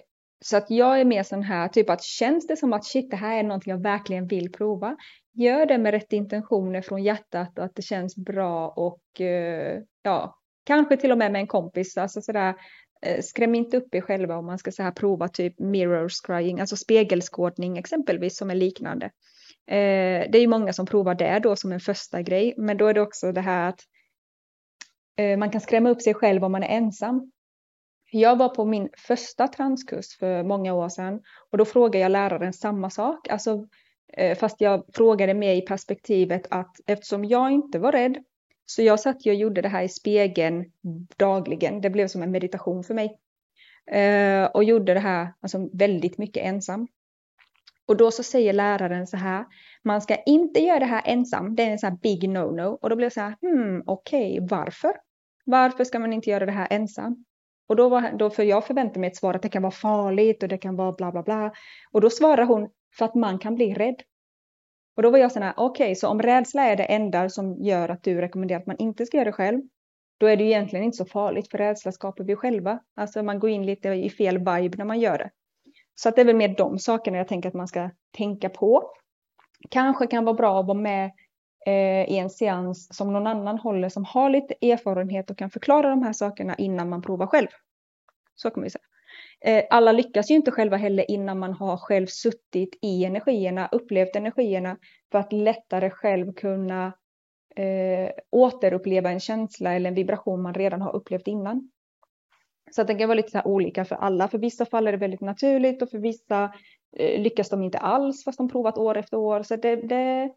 så att jag är mer sån här, typ att känns det som att shit, det här är någonting jag verkligen vill prova. Gör det med rätt intentioner från hjärtat och att det känns bra och eh, ja, kanske till och med med en kompis. Alltså sådär, Eh, skräm inte upp er själva om man ska så här prova typ mirror scrying, alltså spegelskådning exempelvis som är liknande. Eh, det är ju många som provar det då som en första grej, men då är det också det här att eh, man kan skrämma upp sig själv om man är ensam. Jag var på min första transkurs för många år sedan och då frågade jag läraren samma sak, alltså, eh, fast jag frågade mer i perspektivet att eftersom jag inte var rädd så jag satt och gjorde det här i spegeln dagligen. Det blev som en meditation för mig. Eh, och gjorde det här alltså, väldigt mycket ensam. Och då så säger läraren så här, man ska inte göra det här ensam, det är en sån här big no-no. Och då blev jag så här, hmm, okej, okay, varför? Varför ska man inte göra det här ensam? Och då var, då, för jag förväntade mig ett svar att det kan vara farligt och det kan vara bla bla bla. Och då svarar hon för att man kan bli rädd. Och då var jag så här, okej, okay, så om rädsla är det enda som gör att du rekommenderar att man inte ska göra det själv, då är det egentligen inte så farligt, för rädsla skapar vi själva. Alltså man går in lite i fel vibe när man gör det. Så att det är väl mer de sakerna jag tänker att man ska tänka på. Kanske kan vara bra att vara med eh, i en seans som någon annan håller som har lite erfarenhet och kan förklara de här sakerna innan man provar själv. Så kan man säga. Eh, alla lyckas ju inte själva heller innan man har själv suttit i energierna, upplevt energierna för att lättare själv kunna eh, återuppleva en känsla eller en vibration man redan har upplevt innan. Så att det kan vara lite så olika för alla. För vissa fall är det väldigt naturligt och för vissa eh, lyckas de inte alls fast de provat år efter år. Så det, det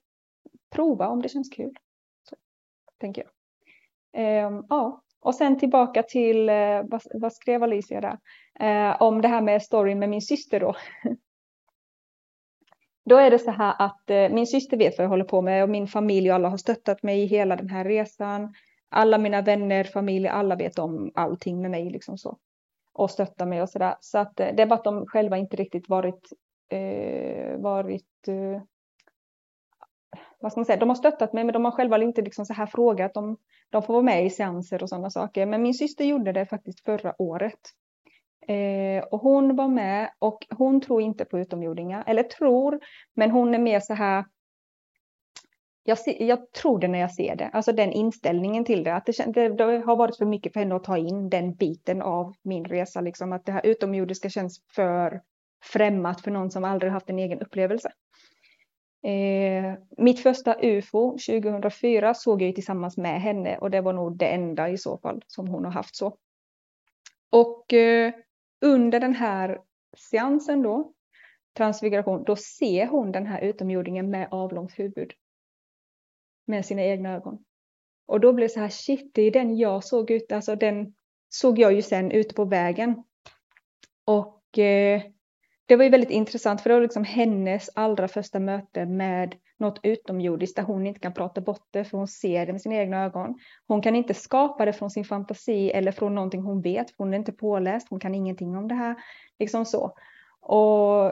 prova om det känns kul. Så, tänker jag. Eh, ja, och sen tillbaka till, eh, vad, vad, skrev Alicia där? Eh, om det här med storyn med min syster då. <laughs> då är det så här att eh, min syster vet vad jag håller på med och min familj och alla har stöttat mig i hela den här resan. Alla mina vänner, familj, alla vet om allting med mig liksom så. Och stöttar mig och sådär. Så att eh, det är bara att de själva inte riktigt varit, eh, varit eh, vad ska man säga, de har stöttat mig men de har själva inte liksom så här frågat om de får vara med i seanser och sådana saker. Men min syster gjorde det faktiskt förra året. Eh, och hon var med och hon tror inte på utomjordingar, eller tror, men hon är mer så här jag, ser, jag tror det när jag ser det, alltså den inställningen till det. Att det, det, det, har varit för mycket för henne att ta in den biten av min resa, liksom, att det här utomjordiska känns för främmat för någon som aldrig haft en egen upplevelse. Eh, mitt första UFO 2004 såg jag tillsammans med henne och det var nog det enda i så fall som hon har haft så. Och eh, under den här seansen då, transfiguration, då ser hon den här utomjordingen med avlångt huvud. Med sina egna ögon. Och då blev det så här, shit, det är den jag såg ute, alltså den såg jag ju sen ute på vägen. Och eh, det var ju väldigt intressant för det var liksom hennes allra första möte med något utomjordiskt där hon inte kan prata bort det för hon ser det med sina egna ögon. Hon kan inte skapa det från sin fantasi eller från någonting hon vet. För hon är inte påläst, hon kan ingenting om det här. Liksom så. Och,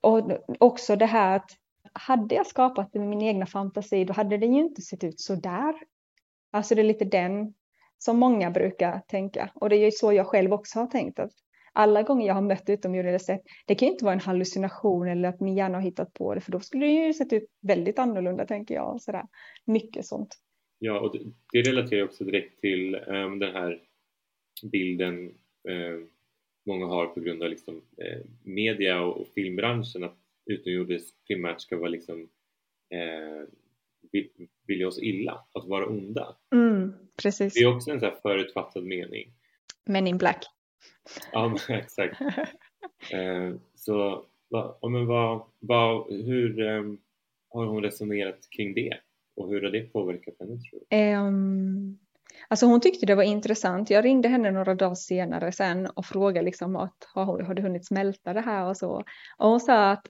och också det här att hade jag skapat det med min egna fantasi då hade det ju inte sett ut så där. Alltså det är lite den som många brukar tänka och det är ju så jag själv också har tänkt att alla gånger jag har mött utomjordingar sett, det kan ju inte vara en hallucination eller att min hjärna har hittat på det, för då skulle det ju sett ut väldigt annorlunda tänker jag. Sådär. Mycket sånt. Ja, och det, relaterar också direkt till um, den här bilden um, många har på grund av liksom, eh, media och, och filmbranschen att utomjordiskt primärt ska vara liksom eh, vilja oss illa, att vara onda. Mm, precis. Det är också en så här förutfattad mening. Men in black. Ja, <laughs> exakt. eh, så va, men vad, vad, hur um, har hon resonerat kring det och hur har det påverkat henne tror du? Um, alltså hon tyckte det var intressant. Jag ringde henne några dagar senare sen och frågade liksom att har, har du hunnit smälta det här och så. Och hon sa att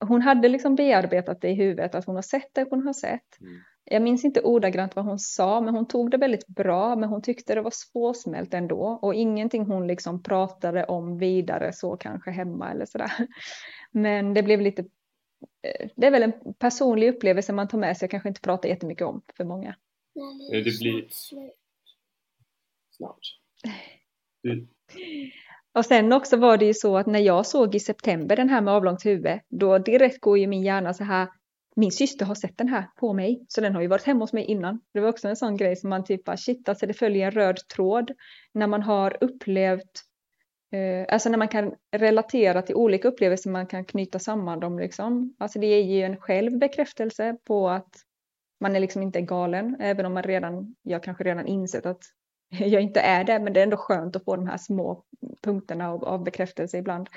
hon hade liksom bearbetat det i huvudet, att hon har sett det hon har sett. Mm. Jag minns inte ordagrant vad hon sa, men hon tog det väldigt bra, men hon tyckte det var svårsmält ändå och ingenting hon liksom pratade om vidare så kanske hemma eller sådär. Men det blev lite, eh, det är väl en personlig upplevelse man tar med sig, jag kanske inte pratar jättemycket om för många. Nej, det blir snart. Och sen också var det ju så att när jag såg i september den här med avlångt huvud, då direkt går ju min hjärna så här, min syster har sett den här på mig, så den har ju varit hemma hos mig innan. Det var också en sån grej som man typ bara, shit, alltså det följer en röd tråd när man har upplevt, eh, alltså när man kan relatera till olika upplevelser, man kan knyta samman dem liksom. Alltså det ger ju en själv bekräftelse på att man är liksom inte galen, även om man redan, jag kanske redan insett att <laughs> jag inte är det, men det är ändå skönt att få de här små punkterna av, av bekräftelse ibland.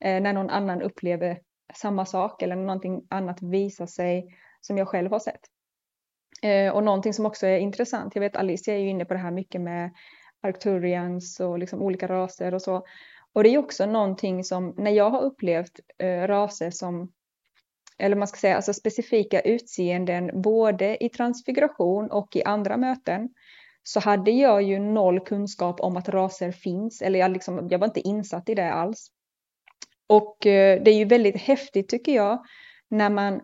Eh, när någon annan upplever samma sak eller någonting annat visar sig som jag själv har sett. Eh, och någonting som också är intressant, jag vet Alicia är ju inne på det här mycket med Arcturians och liksom olika raser och så. Och det är också någonting som, när jag har upplevt eh, raser som, eller man ska säga alltså specifika utseenden både i transfiguration och i andra möten, så hade jag ju noll kunskap om att raser finns, eller jag, liksom, jag var inte insatt i det alls. Och eh, det är ju väldigt häftigt tycker jag, när man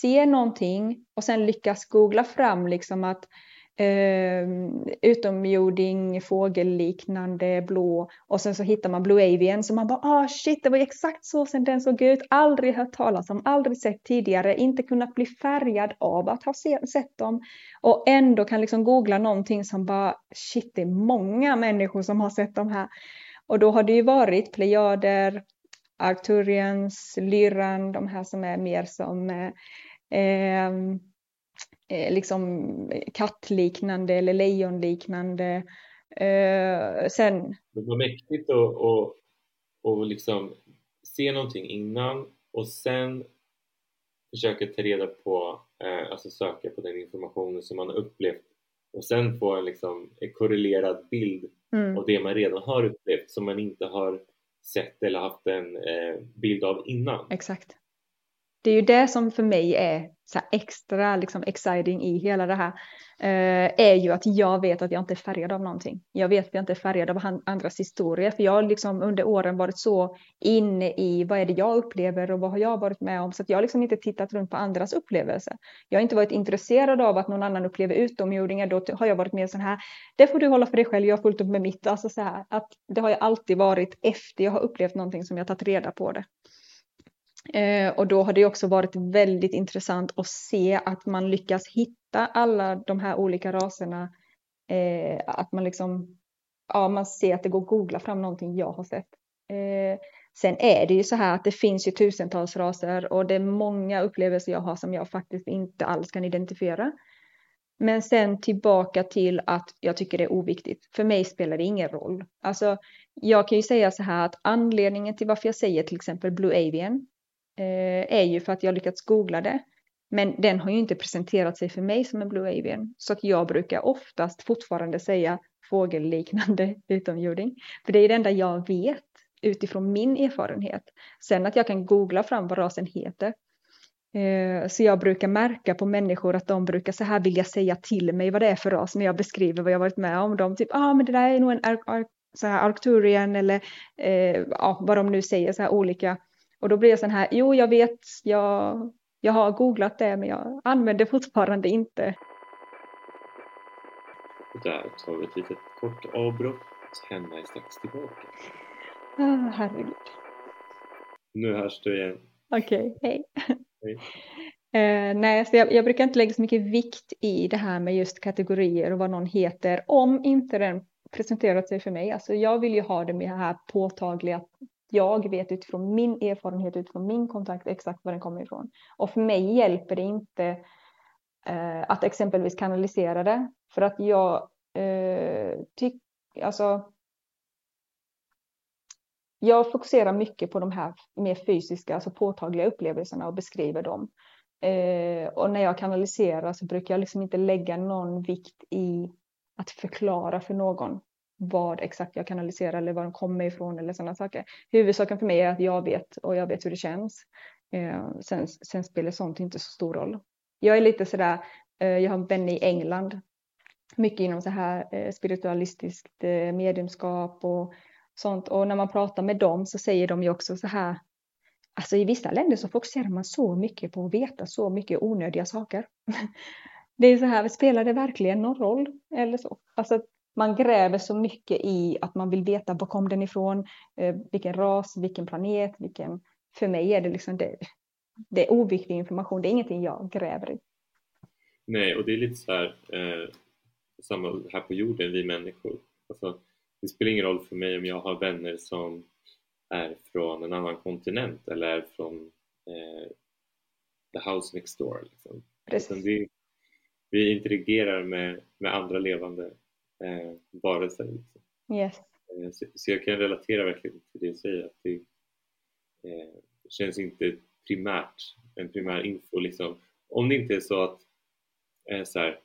ser någonting och sen lyckas googla fram liksom att eh, utomjording, fågelliknande, blå och sen så hittar man Blue Avian så man bara ah shit det var exakt så sen den såg ut, aldrig hört talas om, aldrig sett tidigare, inte kunnat bli färgad av att ha se, sett dem. Och ändå kan liksom googla någonting som bara shit det är många människor som har sett de här. Och då har det ju varit plejader, Arcturians, Lyran, de här som är mer som eh, ehm, eh, liksom kattliknande eller lejonliknande. Eh, sen... Det var mäktigt att och, och liksom se någonting innan och sen försöka ta reda på, eh, alltså söka på den informationen som man har upplevt och sen få en liksom korrelerad bild mm. av det man redan har upplevt som man inte har sett eller haft en eh, bild av innan. Exakt. Det är ju det som för mig är så extra liksom exciting i hela det här. Eh, är ju att jag vet att jag inte är färgad av någonting. Jag vet att jag inte är färgad av andras historia. För jag har liksom under åren varit så inne i vad är det jag upplever och vad har jag varit med om. Så att jag har liksom inte tittat runt på andras upplevelser. Jag har inte varit intresserad av att någon annan upplever utomjordingar. Då har jag varit mer sån här, det får du hålla för dig själv, jag har fullt upp med mitt. Alltså så här, att det har jag alltid varit efter jag har upplevt någonting som jag tagit reda på det. Eh, och då har det också varit väldigt intressant att se att man lyckas hitta alla de här olika raserna. Eh, att man liksom, ja man ser att det går att googla fram någonting jag har sett. Eh, sen är det ju så här att det finns ju tusentals raser och det är många upplevelser jag har som jag faktiskt inte alls kan identifiera. Men sen tillbaka till att jag tycker det är oviktigt. För mig spelar det ingen roll. Alltså, jag kan ju säga så här att anledningen till varför jag säger till exempel Blue Avian Eh, är ju för att jag lyckats googla det. Men den har ju inte presenterat sig för mig som en Blue Avian. Så att jag brukar oftast fortfarande säga fågelliknande <laughs> utomjording. För det är det enda jag vet utifrån min erfarenhet. Sen att jag kan googla fram vad rasen heter. Eh, så jag brukar märka på människor att de brukar så här vilja säga till mig vad det är för ras när jag beskriver vad jag varit med om. De typ, ah men det där är nog en Ar Ar så här Arcturian eller eh, ja, vad de nu säger, så här olika och då blir jag sån här, jo jag vet, jag, jag har googlat det men jag använder fortfarande inte. Och där tar vi ett litet kort avbrott. Henna är strax tillbaka. Ah, herregud. Nu hörs du igen. Okej, okay, hej. hej. Eh, nej, så jag, jag, brukar inte lägga så mycket vikt i det här med just kategorier och vad någon heter om inte den presenterat sig för mig. Alltså jag vill ju ha det med det här påtagliga. Jag vet utifrån min erfarenhet, utifrån min kontakt exakt var den kommer ifrån. Och för mig hjälper det inte eh, att exempelvis kanalisera det. För att jag eh, tycker, alltså jag fokuserar mycket på de här mer fysiska, alltså påtagliga upplevelserna och beskriver dem. Eh, och när jag kanaliserar så brukar jag liksom inte lägga någon vikt i att förklara för någon vad exakt jag kanaliserar eller var de kommer ifrån eller sådana saker. Huvudsaken för mig är att jag vet och jag vet hur det känns. Eh, sen, sen spelar sånt inte så stor roll. Jag är lite sådär, eh, jag har en vän i England, mycket inom så här eh, spiritualistiskt eh, mediumskap och sånt. Och när man pratar med dem så säger de ju också så här, alltså i vissa länder så fokuserar man så mycket på att veta så mycket onödiga saker. <laughs> Det är så här, spelar det verkligen någon roll eller så? Alltså man gräver så mycket i att man vill veta var kom den ifrån, eh, vilken ras, vilken planet, vilken... För mig är det liksom det, det är oviktig information, det är ingenting jag gräver i. Nej, och det är lite så här, eh, samma här på jorden, vi människor. Alltså, det spelar ingen roll för mig om jag har vänner som är från en annan kontinent eller är från eh, the house next door. Liksom. Precis. Vi, vi interagerar med, med andra levande eh, varelser. Liksom. Yes. Eh, så, så, jag kan relatera verkligen till det du säger, att det eh, känns inte primärt en primär info. Liksom. Om det inte är så att eh, så här,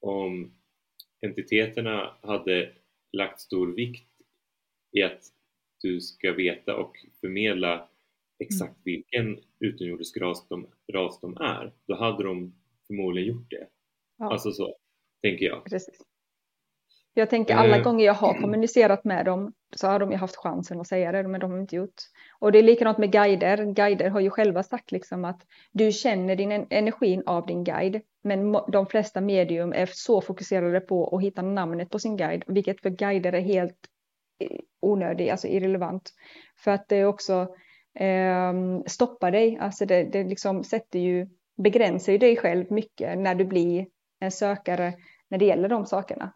om entiteterna hade lagt stor vikt i att du ska veta och förmedla exakt mm. vilken utomjordisk ras de, ras de är, då hade de förmodligen gjort det. Ja. Alltså så, tänker jag. Precis. Jag tänker alla eh. gånger jag har kommunicerat med dem så har de ju haft chansen att säga det, men de har inte gjort. Och det är likadant med guider. Guider har ju själva sagt liksom att du känner din energin av din guide, men de flesta medium är så fokuserade på att hitta namnet på sin guide, vilket för guider är helt eh, onödigt, alltså irrelevant. För att det också eh, stoppar dig, alltså det, det liksom sätter ju, begränsar ju dig själv mycket när du blir en sökare när det gäller de sakerna.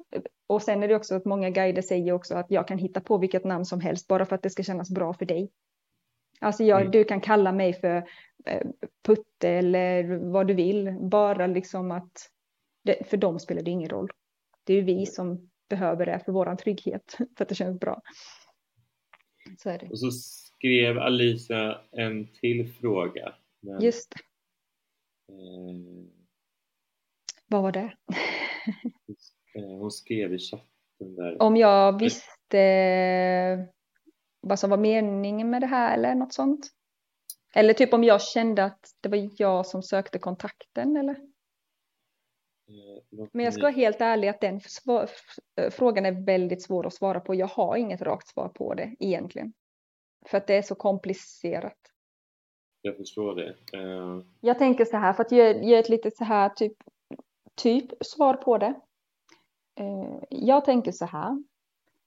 Och sen är det också att många guider säger också att jag kan hitta på vilket namn som helst bara för att det ska kännas bra för dig. Alltså jag, mm. du kan kalla mig för eh, Putte eller vad du vill, bara liksom att det, för dem spelar det ingen roll. Det är ju vi som behöver det för våran trygghet, <laughs> för att det känns bra. Så är det. Och så skrev Alisa en till fråga. Men, Just det. Eh, vad var det? Eh, hon skrev i chatten där. Om jag visste vad som var meningen med det här eller något sånt? Eller typ om jag kände att det var jag som sökte kontakten eller? Eh, Men jag ska vara helt ärlig att den frågan är väldigt svår att svara på. Jag har inget rakt svar på det egentligen. För att det är så komplicerat. Jag förstår det. Uh... Jag tänker så här, för att ge, ge ett litet så här typ, typ svar på det. Eh, jag tänker så här,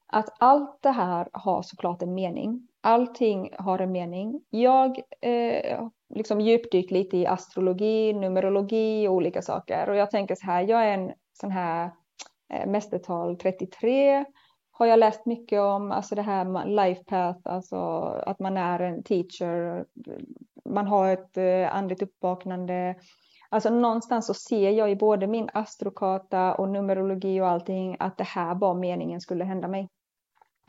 att allt det här har såklart en mening. Allting har en mening. Jag eh, liksom djupdykt lite i astrologi, numerologi och olika saker och jag tänker så här, jag är en sån här eh, mästertal 33 har jag läst mycket om, alltså det här life path, alltså att man är en teacher, man har ett eh, andligt uppvaknande. Alltså någonstans så ser jag i både min astrokarta och numerologi och allting att det här var meningen skulle hända mig.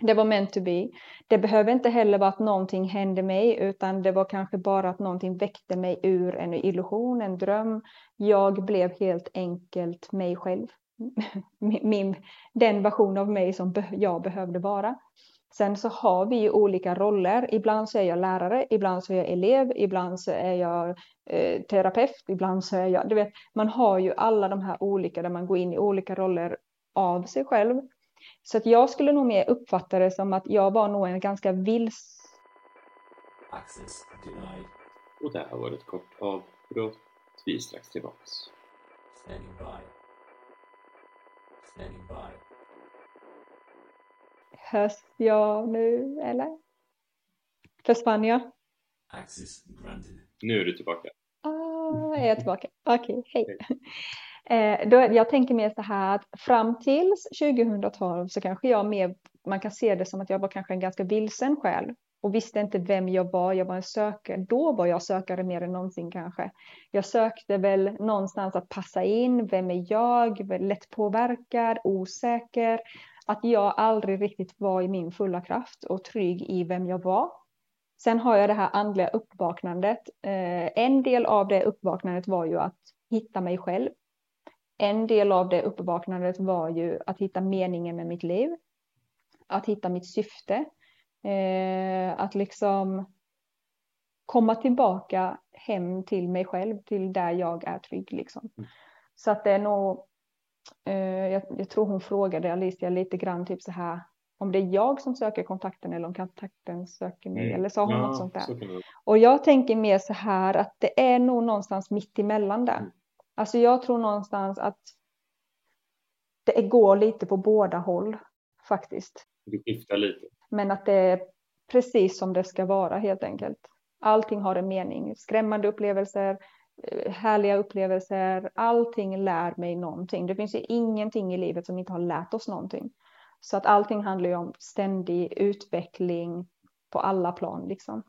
Det var meant to be. Det behöver inte heller vara att någonting hände mig, utan det var kanske bara att någonting väckte mig ur en illusion, en dröm. Jag blev helt enkelt mig själv. <laughs> Min, den version av mig som jag behövde vara. Sen så har vi ju olika roller. Ibland så är jag lärare, ibland så är jag elev, ibland så är jag eh, terapeut, ibland så är jag... Du vet, man har ju alla de här olika där man går in i olika roller av sig själv. Så att jag skulle nog mer uppfatta det som att jag var nog en ganska vils... Access denied. Och där var ett kort avbrott. Vi är strax tillbaks. Standing by. Standing by. Hörs jag nu eller? Försvann jag? Access granted. Nu är du tillbaka. Ah, är jag tillbaka? Okej, okay, hej. <laughs> Eh, då, jag tänker mer så här att fram tills 2012 så kanske jag mer, man kan se det som att jag var kanske en ganska vilsen själ och visste inte vem jag var. Jag var en sökare. Då var jag sökare mer än någonsin kanske. Jag sökte väl någonstans att passa in. Vem är jag? Lätt påverkad, osäker. Att jag aldrig riktigt var i min fulla kraft och trygg i vem jag var. Sen har jag det här andliga uppvaknandet. Eh, en del av det uppvaknandet var ju att hitta mig själv. En del av det uppvaknandet var ju att hitta meningen med mitt liv. Att hitta mitt syfte. Eh, att liksom komma tillbaka hem till mig själv, till där jag är trygg. Liksom. Mm. Så att det är nog, jag, jag, tror hon frågade Alicia lite grann typ så här, om det är jag som söker kontakten eller om kontakten söker mig. Mm. Eller sa hon ja, något sånt där. Och jag tänker mer så här att det är nog någonstans mitt emellan där. Mm. Alltså jag tror någonstans att det går lite på båda håll faktiskt. Det skiftar lite. Men att det är precis som det ska vara helt enkelt. Allting har en mening. Skrämmande upplevelser, eh, härliga upplevelser, allting lär mig någonting. Det finns ju ingenting i livet som inte har lärt oss någonting. Så att allting handlar ju om ständig utveckling på alla plan liksom.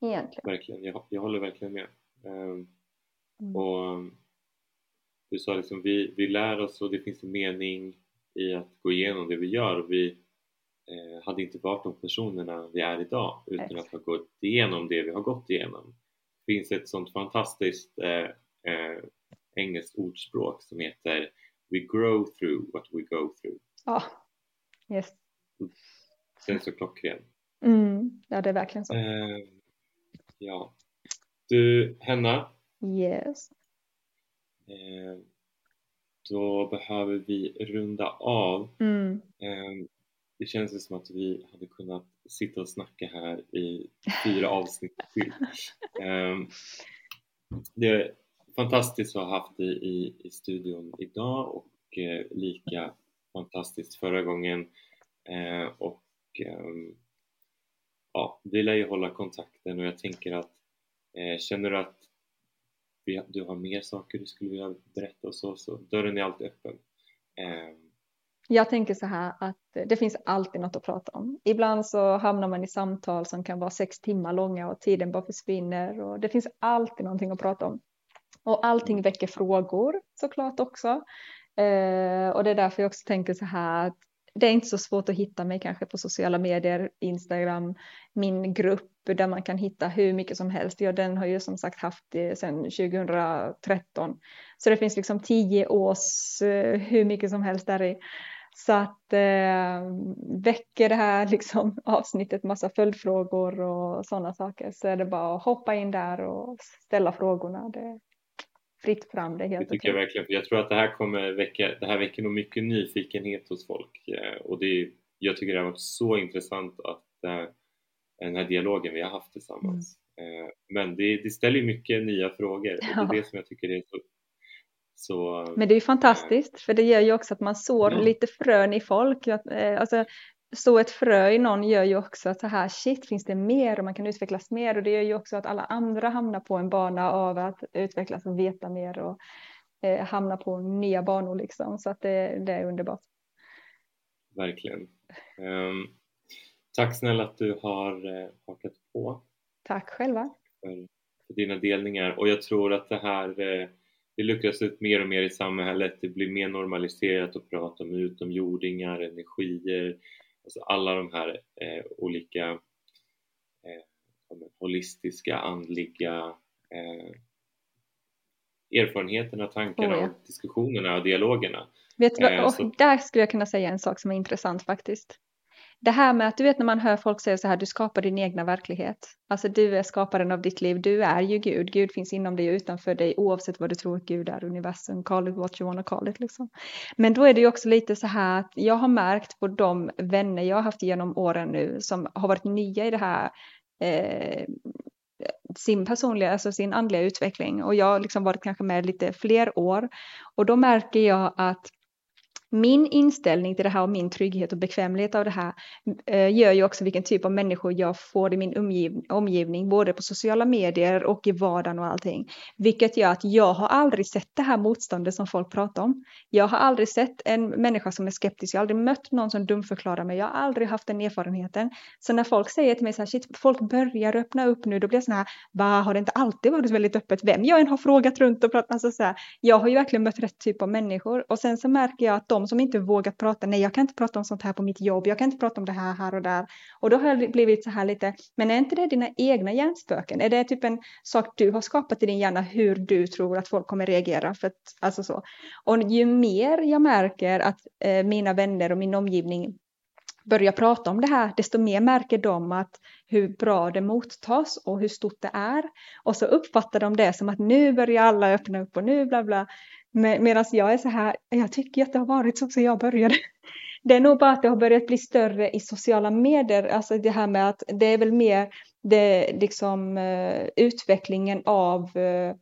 Egentligen. Verkligen, jag, jag håller verkligen med. Um, mm. Och du sa liksom vi, vi lär oss och det finns en mening i att gå igenom det vi gör. Vi eh, hade inte varit de personerna vi är idag utan att ha gått igenom det vi har gått igenom. Finns ett sånt fantastiskt eh, eh, engelskt ordspråk som heter We grow through what we go through. Ja, yes. Den är så klockren. Mm, ja, det är verkligen så. Eh, ja. Du, Henna. Yes. Eh, då behöver vi runda av. Mm. Eh, det känns som att vi hade kunnat sitta och snacka här i fyra <laughs> avsnitt till. Eh, det är fantastiskt att ha haft dig i, i studion idag och lika fantastiskt förra gången. och ja, vi lär ju hålla kontakten och jag tänker att känner du att du har mer saker du skulle vilja berätta och så, så dörren är alltid öppen. Jag tänker så här att det finns alltid något att prata om. Ibland så hamnar man i samtal som kan vara sex timmar långa och tiden bara försvinner och det finns alltid någonting att prata om. Och allting väcker frågor såklart också. Eh, och det är därför jag också tänker så här att det är inte så svårt att hitta mig kanske på sociala medier, Instagram, min grupp där man kan hitta hur mycket som helst. Ja, den har ju som sagt haft det sedan 2013. Så det finns liksom tio års eh, hur mycket som helst där i. Så att eh, väcker det här liksom <laughs> avsnittet massa följdfrågor och sådana saker så är det bara att hoppa in där och ställa frågorna. Det, fritt fram. Det, helt det tycker jag verkligen. jag tror att det här kommer väcka, det här väcker nog mycket nyfikenhet hos folk eh, och det jag tycker det har varit så intressant att äh, den här dialogen vi har haft tillsammans. Mm. Äh, men det, det ställer mycket nya frågor och det är det som jag tycker är så, så Men det är ju fantastiskt äh, för det gör ju också att man sår ja. lite frön i folk. Alltså, så ett frö i någon gör ju också att så här shit finns det mer och man kan utvecklas mer och det gör ju också att alla andra hamnar på en bana av att utvecklas och veta mer och eh, hamna på nya banor liksom så att det, det är underbart. Verkligen. Um, tack snälla att du har eh, hakat på. Tack själva. För, för dina delningar och jag tror att det här eh, det luckras upp mer och mer i samhället. Det blir mer normaliserat att prata om utomjordingar, energier, Alltså alla de här eh, olika eh, holistiska, andliga eh, erfarenheterna, tankarna, oh, ja. och diskussionerna och dialogerna. Vet du vad, eh, så... där skulle jag kunna säga en sak som är intressant faktiskt det här med att du vet när man hör folk säga så här, du skapar din egna verklighet. Alltså du är skaparen av ditt liv, du är ju Gud, Gud finns inom dig och utanför dig oavsett vad du tror att Gud är, universum, call it what you wanna call it liksom. Men då är det ju också lite så här att jag har märkt på de vänner jag har haft genom åren nu som har varit nya i det här eh, sin personliga, alltså sin andliga utveckling och jag har liksom varit kanske med lite fler år och då märker jag att min inställning till det här och min trygghet och bekvämlighet av det här eh, gör ju också vilken typ av människor jag får i min omgiv omgivning, både på sociala medier och i vardagen och allting. Vilket gör att jag har aldrig sett det här motståndet som folk pratar om. Jag har aldrig sett en människa som är skeptisk, jag har aldrig mött någon som dumförklarar mig, jag har aldrig haft den erfarenheten. Så när folk säger till mig så här, shit, folk börjar öppna upp nu, då blir jag så här, va, har det inte alltid varit väldigt öppet? Vem jag än har frågat runt och pratat, alltså så här, jag har ju verkligen mött rätt typ av människor och sen så märker jag att de som inte vågat prata, nej jag kan inte prata om sånt här på mitt jobb, jag kan inte prata om det här här och där. Och då har jag blivit så här lite, men är inte det dina egna hjärnspöken? Är det typ en sak du har skapat i din hjärna hur du tror att folk kommer reagera? För att, alltså så. Och ju mer jag märker att eh, mina vänner och min omgivning börjar prata om det här, desto mer märker de att hur bra det mottas och hur stort det är. Och så uppfattar de det som att nu börjar alla öppna upp och nu bla bla. Med, Medan jag är så här, jag tycker att det har varit så sedan jag började. <laughs> Det är nog bara att det har börjat bli större i sociala medier, alltså det här med att det är väl mer det, liksom, uh, utvecklingen av uh,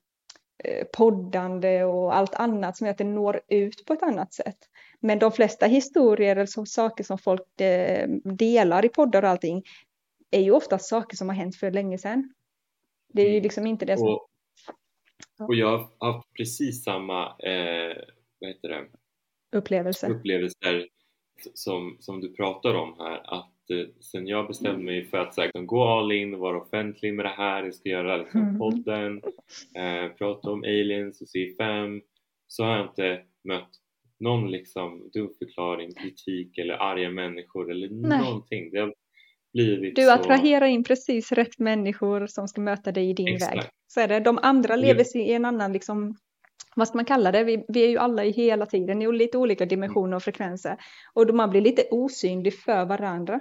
poddande och allt annat som gör att det når ut på ett annat sätt. Men de flesta historier eller så, saker som folk delar i poddar och allting är ju ofta saker som har hänt för länge sedan. Det är ju mm. liksom inte det som... Och, och jag har haft precis samma eh, vad heter det? Upplevelse. upplevelser som, som du pratar om här. Att eh, sen jag bestämde mig för att här, gå all in och vara offentlig med det här, jag ska göra liksom, mm. podden, eh, prata om aliens och C5 så har jag inte mött någon liksom dumförklaring, kritik eller arga människor eller Nej. någonting. Det har blivit du attraherar in precis rätt människor som ska möta dig i din Exakt. väg. Så är det. De andra lever i en annan, liksom, vad ska man kalla det? Vi, vi är ju alla i hela tiden i lite olika dimensioner och frekvenser. Och då man blir lite osynlig för varandra.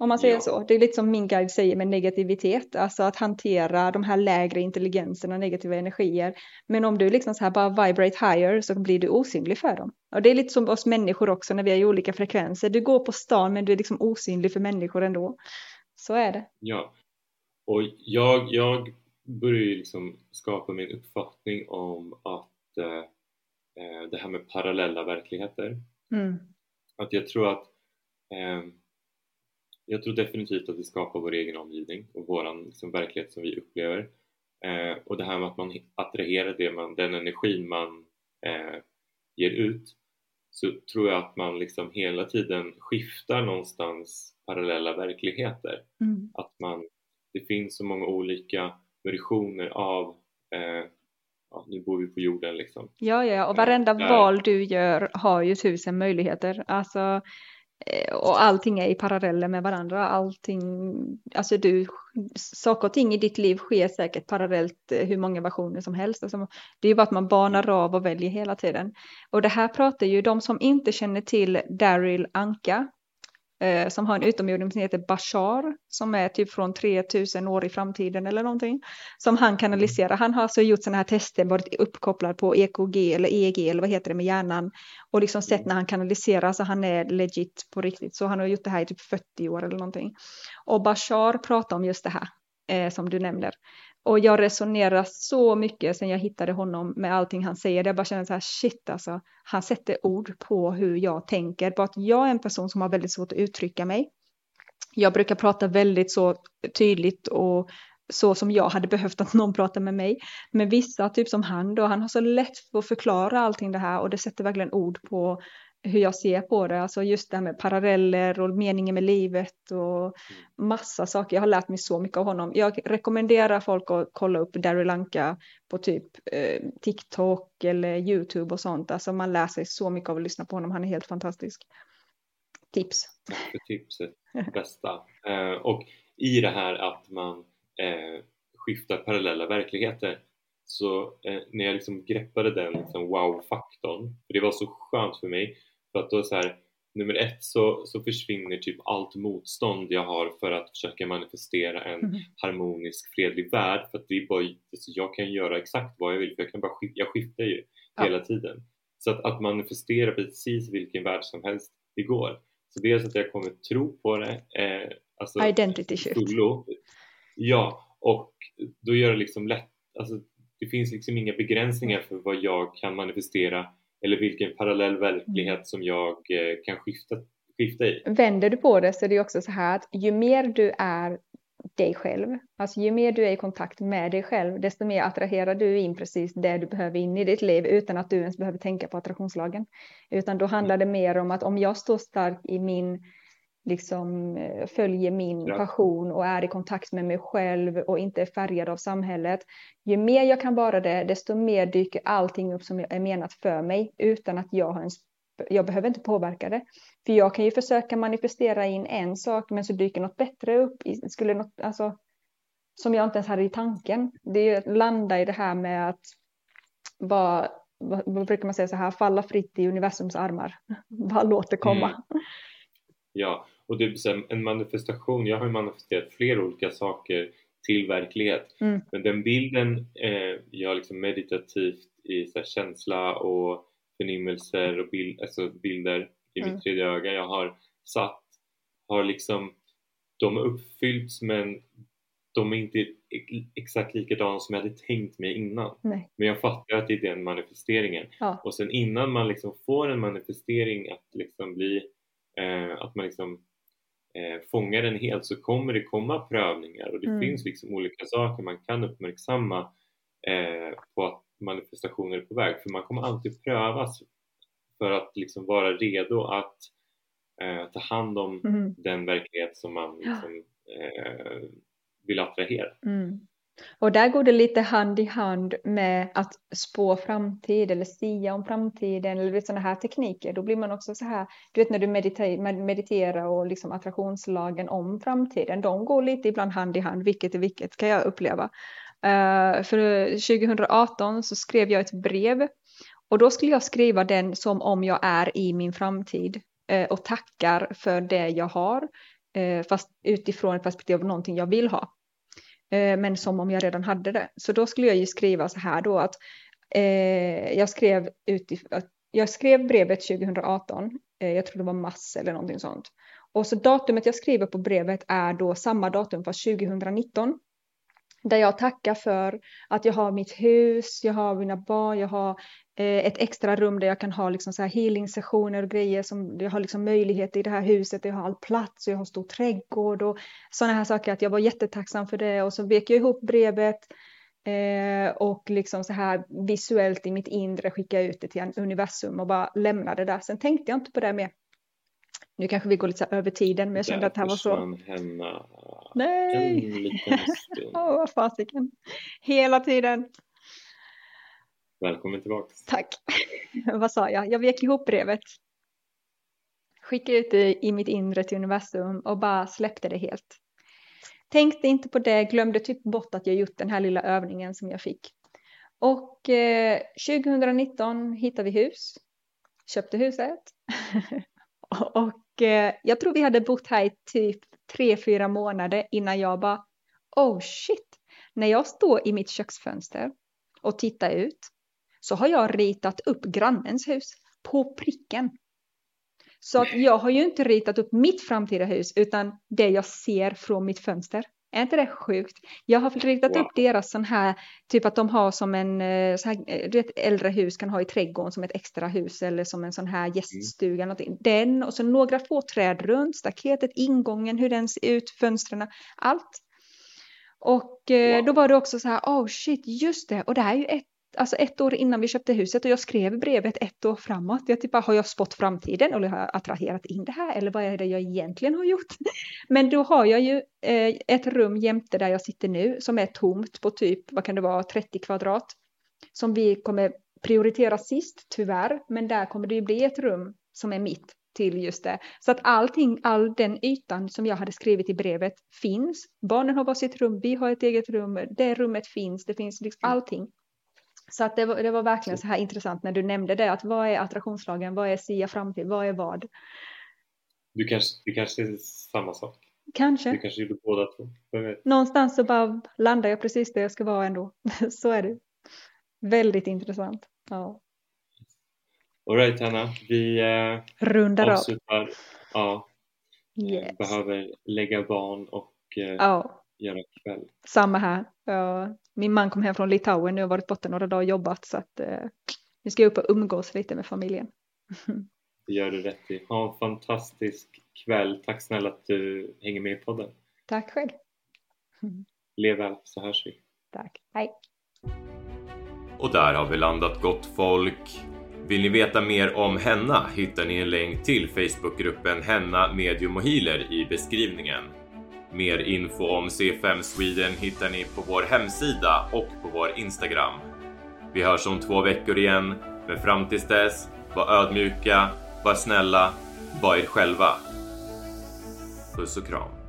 Om man säger ja. så. Det är lite som min guide säger med negativitet, alltså att hantera de här lägre intelligenserna, negativa energier. Men om du liksom så här bara vibrate higher så blir du osynlig för dem. Och det är lite som oss människor också när vi är i olika frekvenser. Du går på stan men du är liksom osynlig för människor ändå. Så är det. Ja, och jag, jag börjar ju liksom skapa min uppfattning om att eh, eh det här med parallella verkligheter. Mm. Att jag tror att eh, jag tror definitivt att vi skapar vår egen omgivning och vår liksom, verklighet som vi upplever. Eh, och det här med att man attraherar det man, den energin man eh, ger ut så tror jag att man liksom hela tiden skiftar någonstans parallella verkligheter. Mm. Att man, det finns så många olika versioner av eh, ja, nu bor vi på jorden liksom. Ja, ja, och varenda eh, val du gör har ju tusen möjligheter. Alltså, Eh, Eh, och allting är i paralleller med varandra. Allting, alltså du, saker och ting i ditt liv sker säkert parallellt eh, hur många versioner som helst. Alltså, det är ju bara att man banar av och väljer hela tiden. Och det här pratar ju de som inte känner till Daryl Anka eh, som har en utomjording som heter Bashar som är typ från 3000 år i framtiden eller någonting som han kanaliserar. Han har alltså gjort sådana här tester, varit uppkopplad på EKG eller EEG eller vad heter det med hjärnan och liksom sett när han kanaliserar så han är legit på riktigt. Så han har gjort det här i typ 40 år eller någonting. Och Bashar pratar om just det här eh, som du nämner. Och jag resonerar så mycket sen jag hittade honom med allting han säger. Jag bara känner så här shit alltså. Han sätter ord på hur jag tänker. Bara att jag är en person som har väldigt svårt att uttrycka mig. Jag brukar prata väldigt så tydligt och så som jag hade behövt att någon pratar med mig. Men vissa, typ som han då, han har så lätt för att förklara allting det här och det sätter verkligen ord på hur jag ser på det, alltså just det här med paralleller och meningen med livet och massa saker. Jag har lärt mig så mycket av honom. Jag rekommenderar folk att kolla upp Daryl Lanka på typ eh, TikTok eller YouTube och sånt. Alltså man lär sig så mycket av att lyssna på honom. Han är helt fantastisk. Tips. Tack för tipset, bästa. eh, och i det här att man eh, skiftar parallella verkligheter så eh, när jag liksom greppade den liksom, wow-faktorn, för det var så skönt för mig för att då så här, nummer ett så, så försvinner typ allt motstånd jag har för att försöka manifestera en mm. harmonisk fredlig värld för att det är bara, alltså jag kan göra exakt vad jag vill för jag kan bara jag skiftar ju ja. hela tiden. Så att, att manifestera precis vilken värld som helst, det går. Så dels att jag kommer tro på det, eh, alltså Identity shift. Fullo. Ja, och då gör det liksom lätt, alltså det finns liksom inga begränsningar för vad jag kan manifestera eller vilken parallell verklighet mm. som jag eh, kan skifta, skifta i. Vänder du på det så är det också så här att ju mer du är dig själv, alltså ju mer du är i kontakt med dig själv, desto mer attraherar du in precis det du behöver in i ditt liv utan att du ens behöver tänka på attraktionslagen. Utan då handlar det mer om att om jag står stark i min liksom eh, följer min ja. passion och är i kontakt med mig själv och inte är färgad av samhället. Ju mer jag kan vara det, desto mer dyker allting upp som är menat för mig utan att jag har en jag behöver inte påverka det. För jag kan ju försöka manifestera in en sak men så dyker något bättre upp. Skulle något, alltså, som jag inte ens hade i tanken. Det är ju att landa i det här med att bara, vad, vad brukar man säga så här, falla fritt i universums armar. <laughs> Bara låt det komma. Mm. Ja, och det är en manifestation, jag har manifesterat flera olika saker till verklighet. Mm. Men den bilden eh, jag liksom meditativt i så känsla och förnimmelser och bild, alltså bilder i mm. mitt tredje öga jag har satt har liksom de har uppfyllts men de är inte exakt likadana som jag hade tänkt mig innan. Nej. Men jag fattar att det är den manifesteringen. Ja. Och sen innan man liksom får en manifestering att liksom bli att man liksom eh, fångar den helt så kommer det komma prövningar och det mm. finns liksom olika saker man kan uppmärksamma eh, på att manifestationer är på väg för man kommer alltid prövas för att liksom vara redo att eh, ta hand om mm. den verklighet som man liksom, eh, vill attrahera. Mm. Och där går det lite hand i hand med att spå framtid eller sia om framtiden eller sådana här tekniker. Då blir man också så här, du vet när du mediterar, mediterar och liksom attraktionslagen om framtiden, de går lite ibland hand i hand, vilket är vilket kan jag uppleva. Uh, för 2018 så skrev jag ett brev och då skulle jag skriva den som om jag är i min framtid uh, och tackar för det jag har, uh, fast utifrån ett perspektiv av någonting jag vill ha. Eh, men som om jag redan hade det. Så då skulle jag ju skriva så här då att eh, jag skrev utif- jag skrev brevet 2018, eh, jag tror det var mars eller någonting sånt. Och så datumet jag skriver på brevet är då samma datum fast 2019. Där jag tackar för att jag har mitt hus, jag har mina barn, jag har ett extra rum där jag kan ha liksom så här healing-sessioner och grejer som jag har liksom möjlighet i det här huset, jag har all plats och jag har stor trädgård och sådana här saker att jag var jättetacksam för det och så vek jag ihop brevet eh, och liksom så här visuellt i mitt inre skicka ut det till universum och bara lämna det där. Sen tänkte jag inte på det mer. Nu kanske vi går lite över tiden men jag kände att det här var så. Henne Nej! En liten stund. <laughs> Åh, vad fasiken. Hela tiden. Välkommen tillbaka. Tack. <laughs> vad sa jag? Jag vek ihop brevet. Skickade ut det i mitt inre till universum och bara släppte det helt. Tänkte inte på det, glömde typ bort att jag gjort den här lilla övningen som jag fick. Och eh, 2019 hittade vi hus. Köpte huset. <laughs> och eh, jag tror vi hade bott här i typ tre, fyra månader innan jag bara oh shit. När jag står i mitt köksfönster och tittar ut så har jag ritat upp grannens hus på pricken. Så att jag har ju inte ritat upp mitt framtida hus utan det jag ser från mitt fönster. Är inte det sjukt? Jag har ritat wow. upp deras sån här, typ att de har som en, eh, så här, eh, du vet äldre hus kan ha i trädgården som ett extra hus eller som en sån här gäststuga. Mm. Den och så några få träd runt, staketet, ingången, hur den ser ut, fönstren, allt. Och eh, wow. då var det också så här, oh shit, just det, och det här är ju ett alltså ett år innan vi köpte huset och jag skrev brevet ett år framåt. Jag typ bara, har jag spått framtiden eller har jag attraherat in det här eller vad är det jag egentligen har gjort? <laughs> Men då har jag ju eh, ett rum jämte där jag sitter nu som är tomt på typ, vad kan det vara, 30 kvadrat. Som vi kommer prioritera sist, tyvärr, men där kommer det ju bli ett rum som är mitt till just det. Så att allting, all den ytan som jag hade skrivit i brevet finns. Barnen har varsitt rum, vi har ett eget rum, det rummet finns, det finns liksom allting. Så att det, var, det var verkligen så här intressant när du nämnde det, att vad är attraktionslagen, vad är SIA framtid, vad är vad? Du kanske, det kanske är samma sak? Kanske. Du kanske gjorde båda två? Någonstans så bara landar jag precis där jag ska vara ändå. <laughs> så är det. Väldigt intressant. Ja. Alright Hanna, vi eh, rundar avslutar. av. Ja. Yes. Behöver lägga barn och eh, ja. Göra kväll. Samma här. Ja min man kom hem från Litauen nu och varit borta några dagar och jobbat så att eh, nu ska jag upp och umgås lite med familjen. <laughs> Det gör du rätt i. Ha en fantastisk kväll. Tack snälla att du hänger med i podden. Tack själv. <laughs> Lev väl så hörs vi. Tack. Hej. Och där har vi landat gott folk. Vill ni veta mer om Henna hittar ni en länk till Facebookgruppen Henna Medium och Healer i beskrivningen. Mer info om C5 Sweden hittar ni på vår hemsida och på vår Instagram. Vi hörs om två veckor igen, men fram tills dess, var ödmjuka, var snälla, var er själva. Puss och kram.